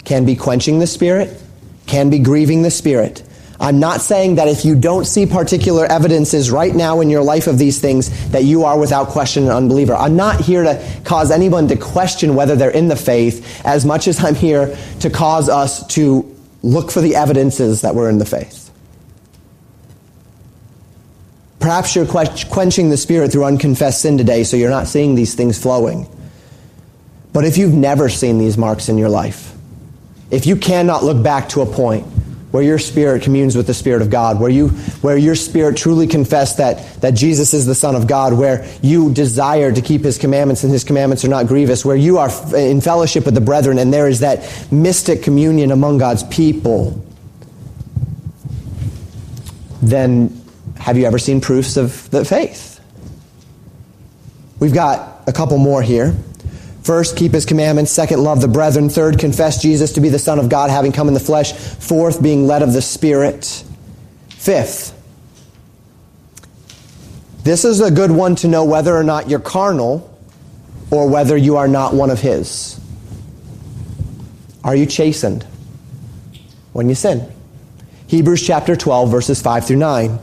can be quenching the Spirit, can be grieving the Spirit. I'm not saying that if you don't see particular evidences right now in your life of these things, that you are without question an unbeliever. I'm not here to cause anyone to question whether they're in the faith as much as I'm here to cause us to look for the evidences that we're in the faith. Perhaps you're quenching the Spirit through unconfessed sin today, so you're not seeing these things flowing. But if you've never seen these marks in your life, if you cannot look back to a point where your spirit communes with the Spirit of God, where, you, where your spirit truly confess that, that Jesus is the Son of God, where you desire to keep His commandments and His commandments are not grievous, where you are in fellowship with the brethren and there is that mystic communion among God's people, then have you ever seen proofs of the faith? We've got a couple more here. First, keep his commandments. Second, love the brethren. Third, confess Jesus to be the Son of God, having come in the flesh. Fourth, being led of the Spirit. Fifth, this is a good one to know whether or not you're carnal or whether you are not one of his. Are you chastened when you sin? Hebrews chapter 12, verses 5 through 9.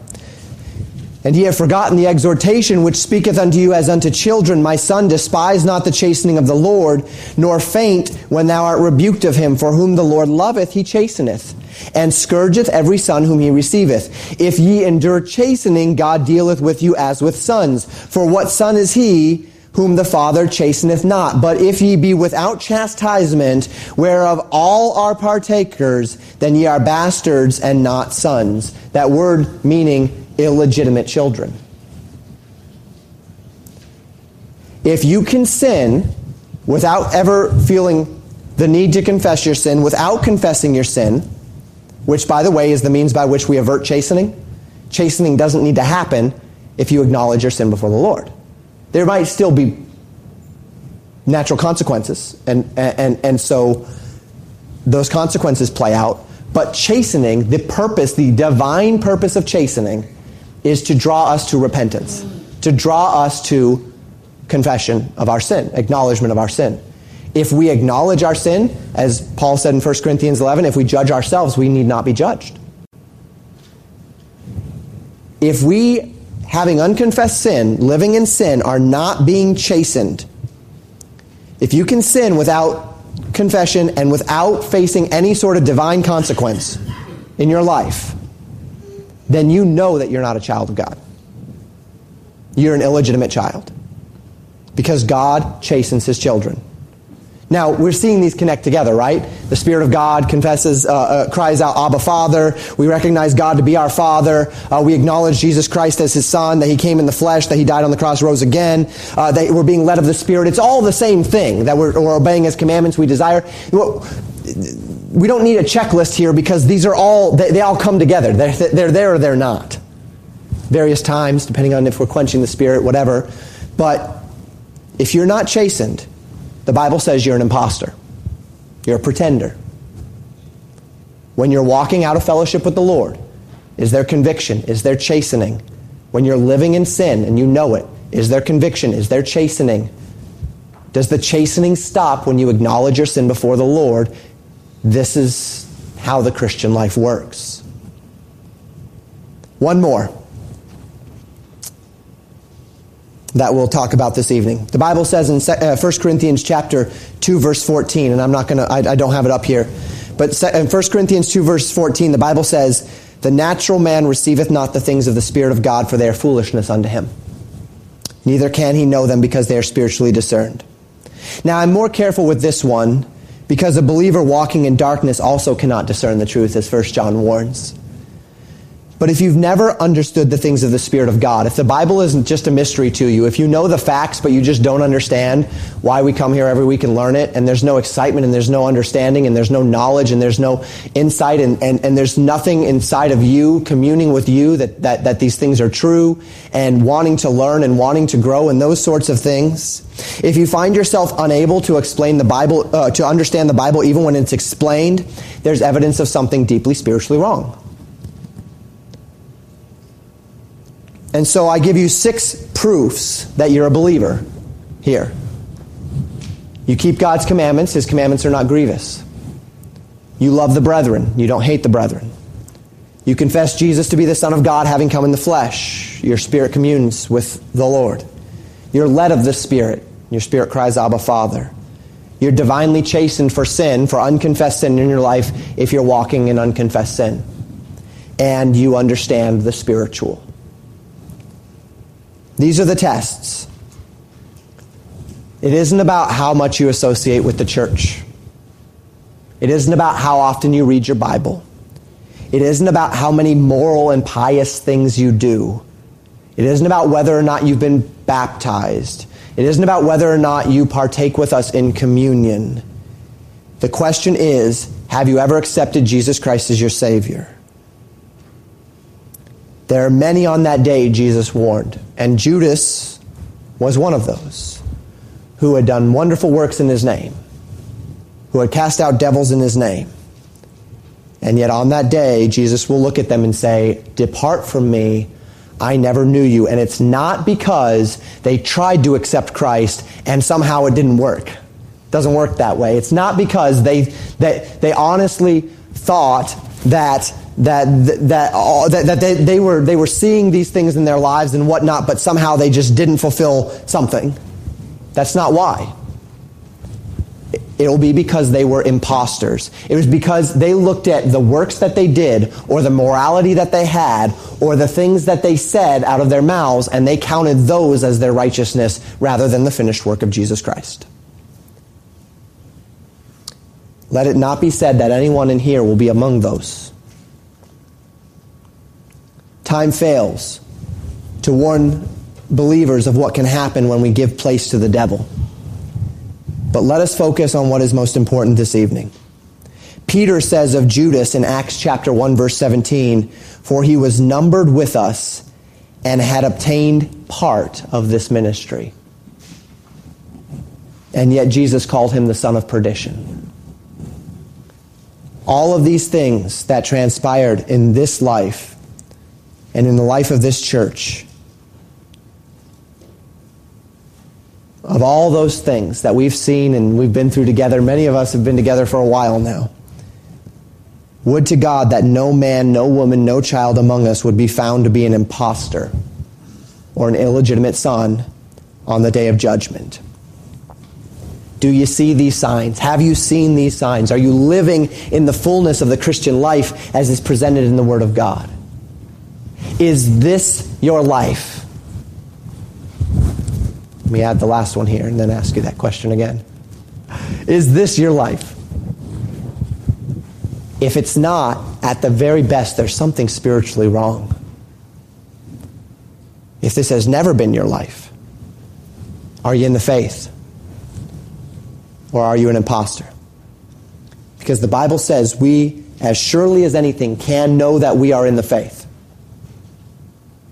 And ye have forgotten the exhortation which speaketh unto you as unto children, My son, despise not the chastening of the Lord, nor faint when thou art rebuked of him. For whom the Lord loveth, he chasteneth, and scourgeth every son whom he receiveth. If ye endure chastening, God dealeth with you as with sons. For what son is he whom the Father chasteneth not? But if ye be without chastisement, whereof all are partakers, then ye are bastards and not sons. That word meaning illegitimate children. If you can sin without ever feeling the need to confess your sin without confessing your sin, which, by the way, is the means by which we avert chastening. Chastening doesn't need to happen if you acknowledge your sin before the Lord. There might still be natural consequences, and, and, and so those consequences play out. But chastening, the purpose, the divine purpose of chastening, is to draw us to repentance, to draw us to confession of our sin, acknowledgement of our sin. If we acknowledge our sin, as Paul said in 1 Corinthians 11, if we judge ourselves, we need not be judged. If we, having unconfessed sin, living in sin, are not being chastened, if you can sin without confession and without facing any sort of divine consequence in your life, then you know that you're not a child of God. You're an illegitimate child. Because God chastens his children. Now, we're seeing these connect together, right? The Spirit of God confesses, uh, uh, cries out, Abba, Father. We recognize God to be our Father. Uh, we acknowledge Jesus Christ as His Son, that He came in the flesh, that He died on the cross, rose again, uh, that we're being led of the Spirit. It's all the same thing, that we're, we're obeying His commandments we desire. We don't need a checklist here because these are all, they, they all come together. They're, they're there or they're not. Various times, depending on if we're quenching the Spirit, whatever. But if you're not chastened, the Bible says you're an impostor. You're a pretender. When you're walking out of fellowship with the Lord, is there conviction? Is there chastening? When you're living in sin and you know it, is there conviction? Is there chastening? Does the chastening stop when you acknowledge your sin before the Lord? This is how the Christian life works. One more. that we'll talk about this evening. The Bible says in 1 uh, Corinthians chapter 2 verse 14 and I'm not going to I, I, don't have it up here. But in 1 Corinthians 2 verse 14 the Bible says the natural man receiveth not the things of the spirit of God for they are foolishness unto him. Neither can he know them because they are spiritually discerned. Now I'm more careful with this one because a believer walking in darkness also cannot discern the truth as 1 John warns. But if you've never understood the things of the Spirit of God, if the Bible isn't just a mystery to you, if you know the facts but you just don't understand why we come here every week and learn it, and there's no excitement and there's no understanding and there's no knowledge and there's no insight and, and, and there's nothing inside of you communing with you that, that, that these things are true and wanting to learn and wanting to grow and those sorts of things, if you find yourself unable to explain the Bible, uh, to understand the Bible even when it's explained, there's evidence of something deeply spiritually wrong. And so I give you six proofs that you're a believer here. You keep God's commandments, His commandments are not grievous. You love the brethren, you don't hate the brethren. You confess Jesus to be the Son of God, having come in the flesh. Your spirit communes with the Lord. You're led of the Spirit. Your spirit cries, Abba, Father. You're divinely chastened for sin, for unconfessed sin in your life, if you're walking in unconfessed sin. And you understand the spiritual. These are the tests. It isn't about how much you associate with the church. It isn't about how often you read your Bible. It isn't about how many moral and pious things you do. It isn't about whether or not you've been baptized. It isn't about whether or not you partake with us in communion. The question is have you ever accepted Jesus Christ as your Savior? There are many on that day, Jesus warned. And Judas was one of those who had done wonderful works in his name, who had cast out devils in his name. And yet on that day, Jesus will look at them and say, Depart from me. I never knew you. And it's not because they tried to accept Christ and somehow it didn't work. It doesn't work that way. It's not because they, they, they honestly thought that that that that, that they, they were they were seeing these things in their lives and whatnot, but somehow they just didn't fulfill something. That's not why. It'll be because they were imposters. It was because they looked at the works that they did, or the morality that they had, or the things that they said out of their mouths, and they counted those as their righteousness rather than the finished work of Jesus Christ. Let it not be said that anyone in here will be among those. Time fails to warn believers of what can happen when we give place to the devil. But let us focus on what is most important this evening. Peter says of Judas in Acts chapter 1 verse 17, for he was numbered with us and had obtained part of this ministry. And yet Jesus called him the son of perdition. All of these things that transpired in this life and in the life of this church, of all those things that we've seen and we've been through together, many of us have been together for a while now. Would to God that no man, no woman, no child among us would be found to be an impostor or an illegitimate son on the day of judgment. Do you see these signs? Have you seen these signs? Are you living in the fullness of the Christian life as is presented in the Word of God? Is this your life? Let me add the last one here and then ask you that question again. Is this your life? If it's not, at the very best, there's something spiritually wrong. If this has never been your life, are you in the faith? Or are you an impostor? Because the Bible says we, as surely as anything, can know that we are in the faith.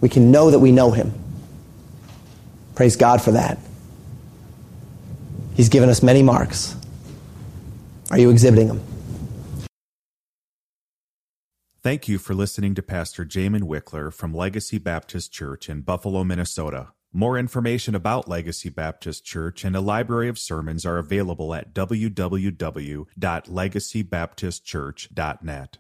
We can know that we know Him. Praise God for that. He's given us many marks. Are you exhibiting them? Thank you for listening to Pastor Jamin Wickler from Legacy Baptist Church in Buffalo, Minnesota. More information about Legacy Baptist Church and a library of sermons are available at www.legacybaptistchurch.net.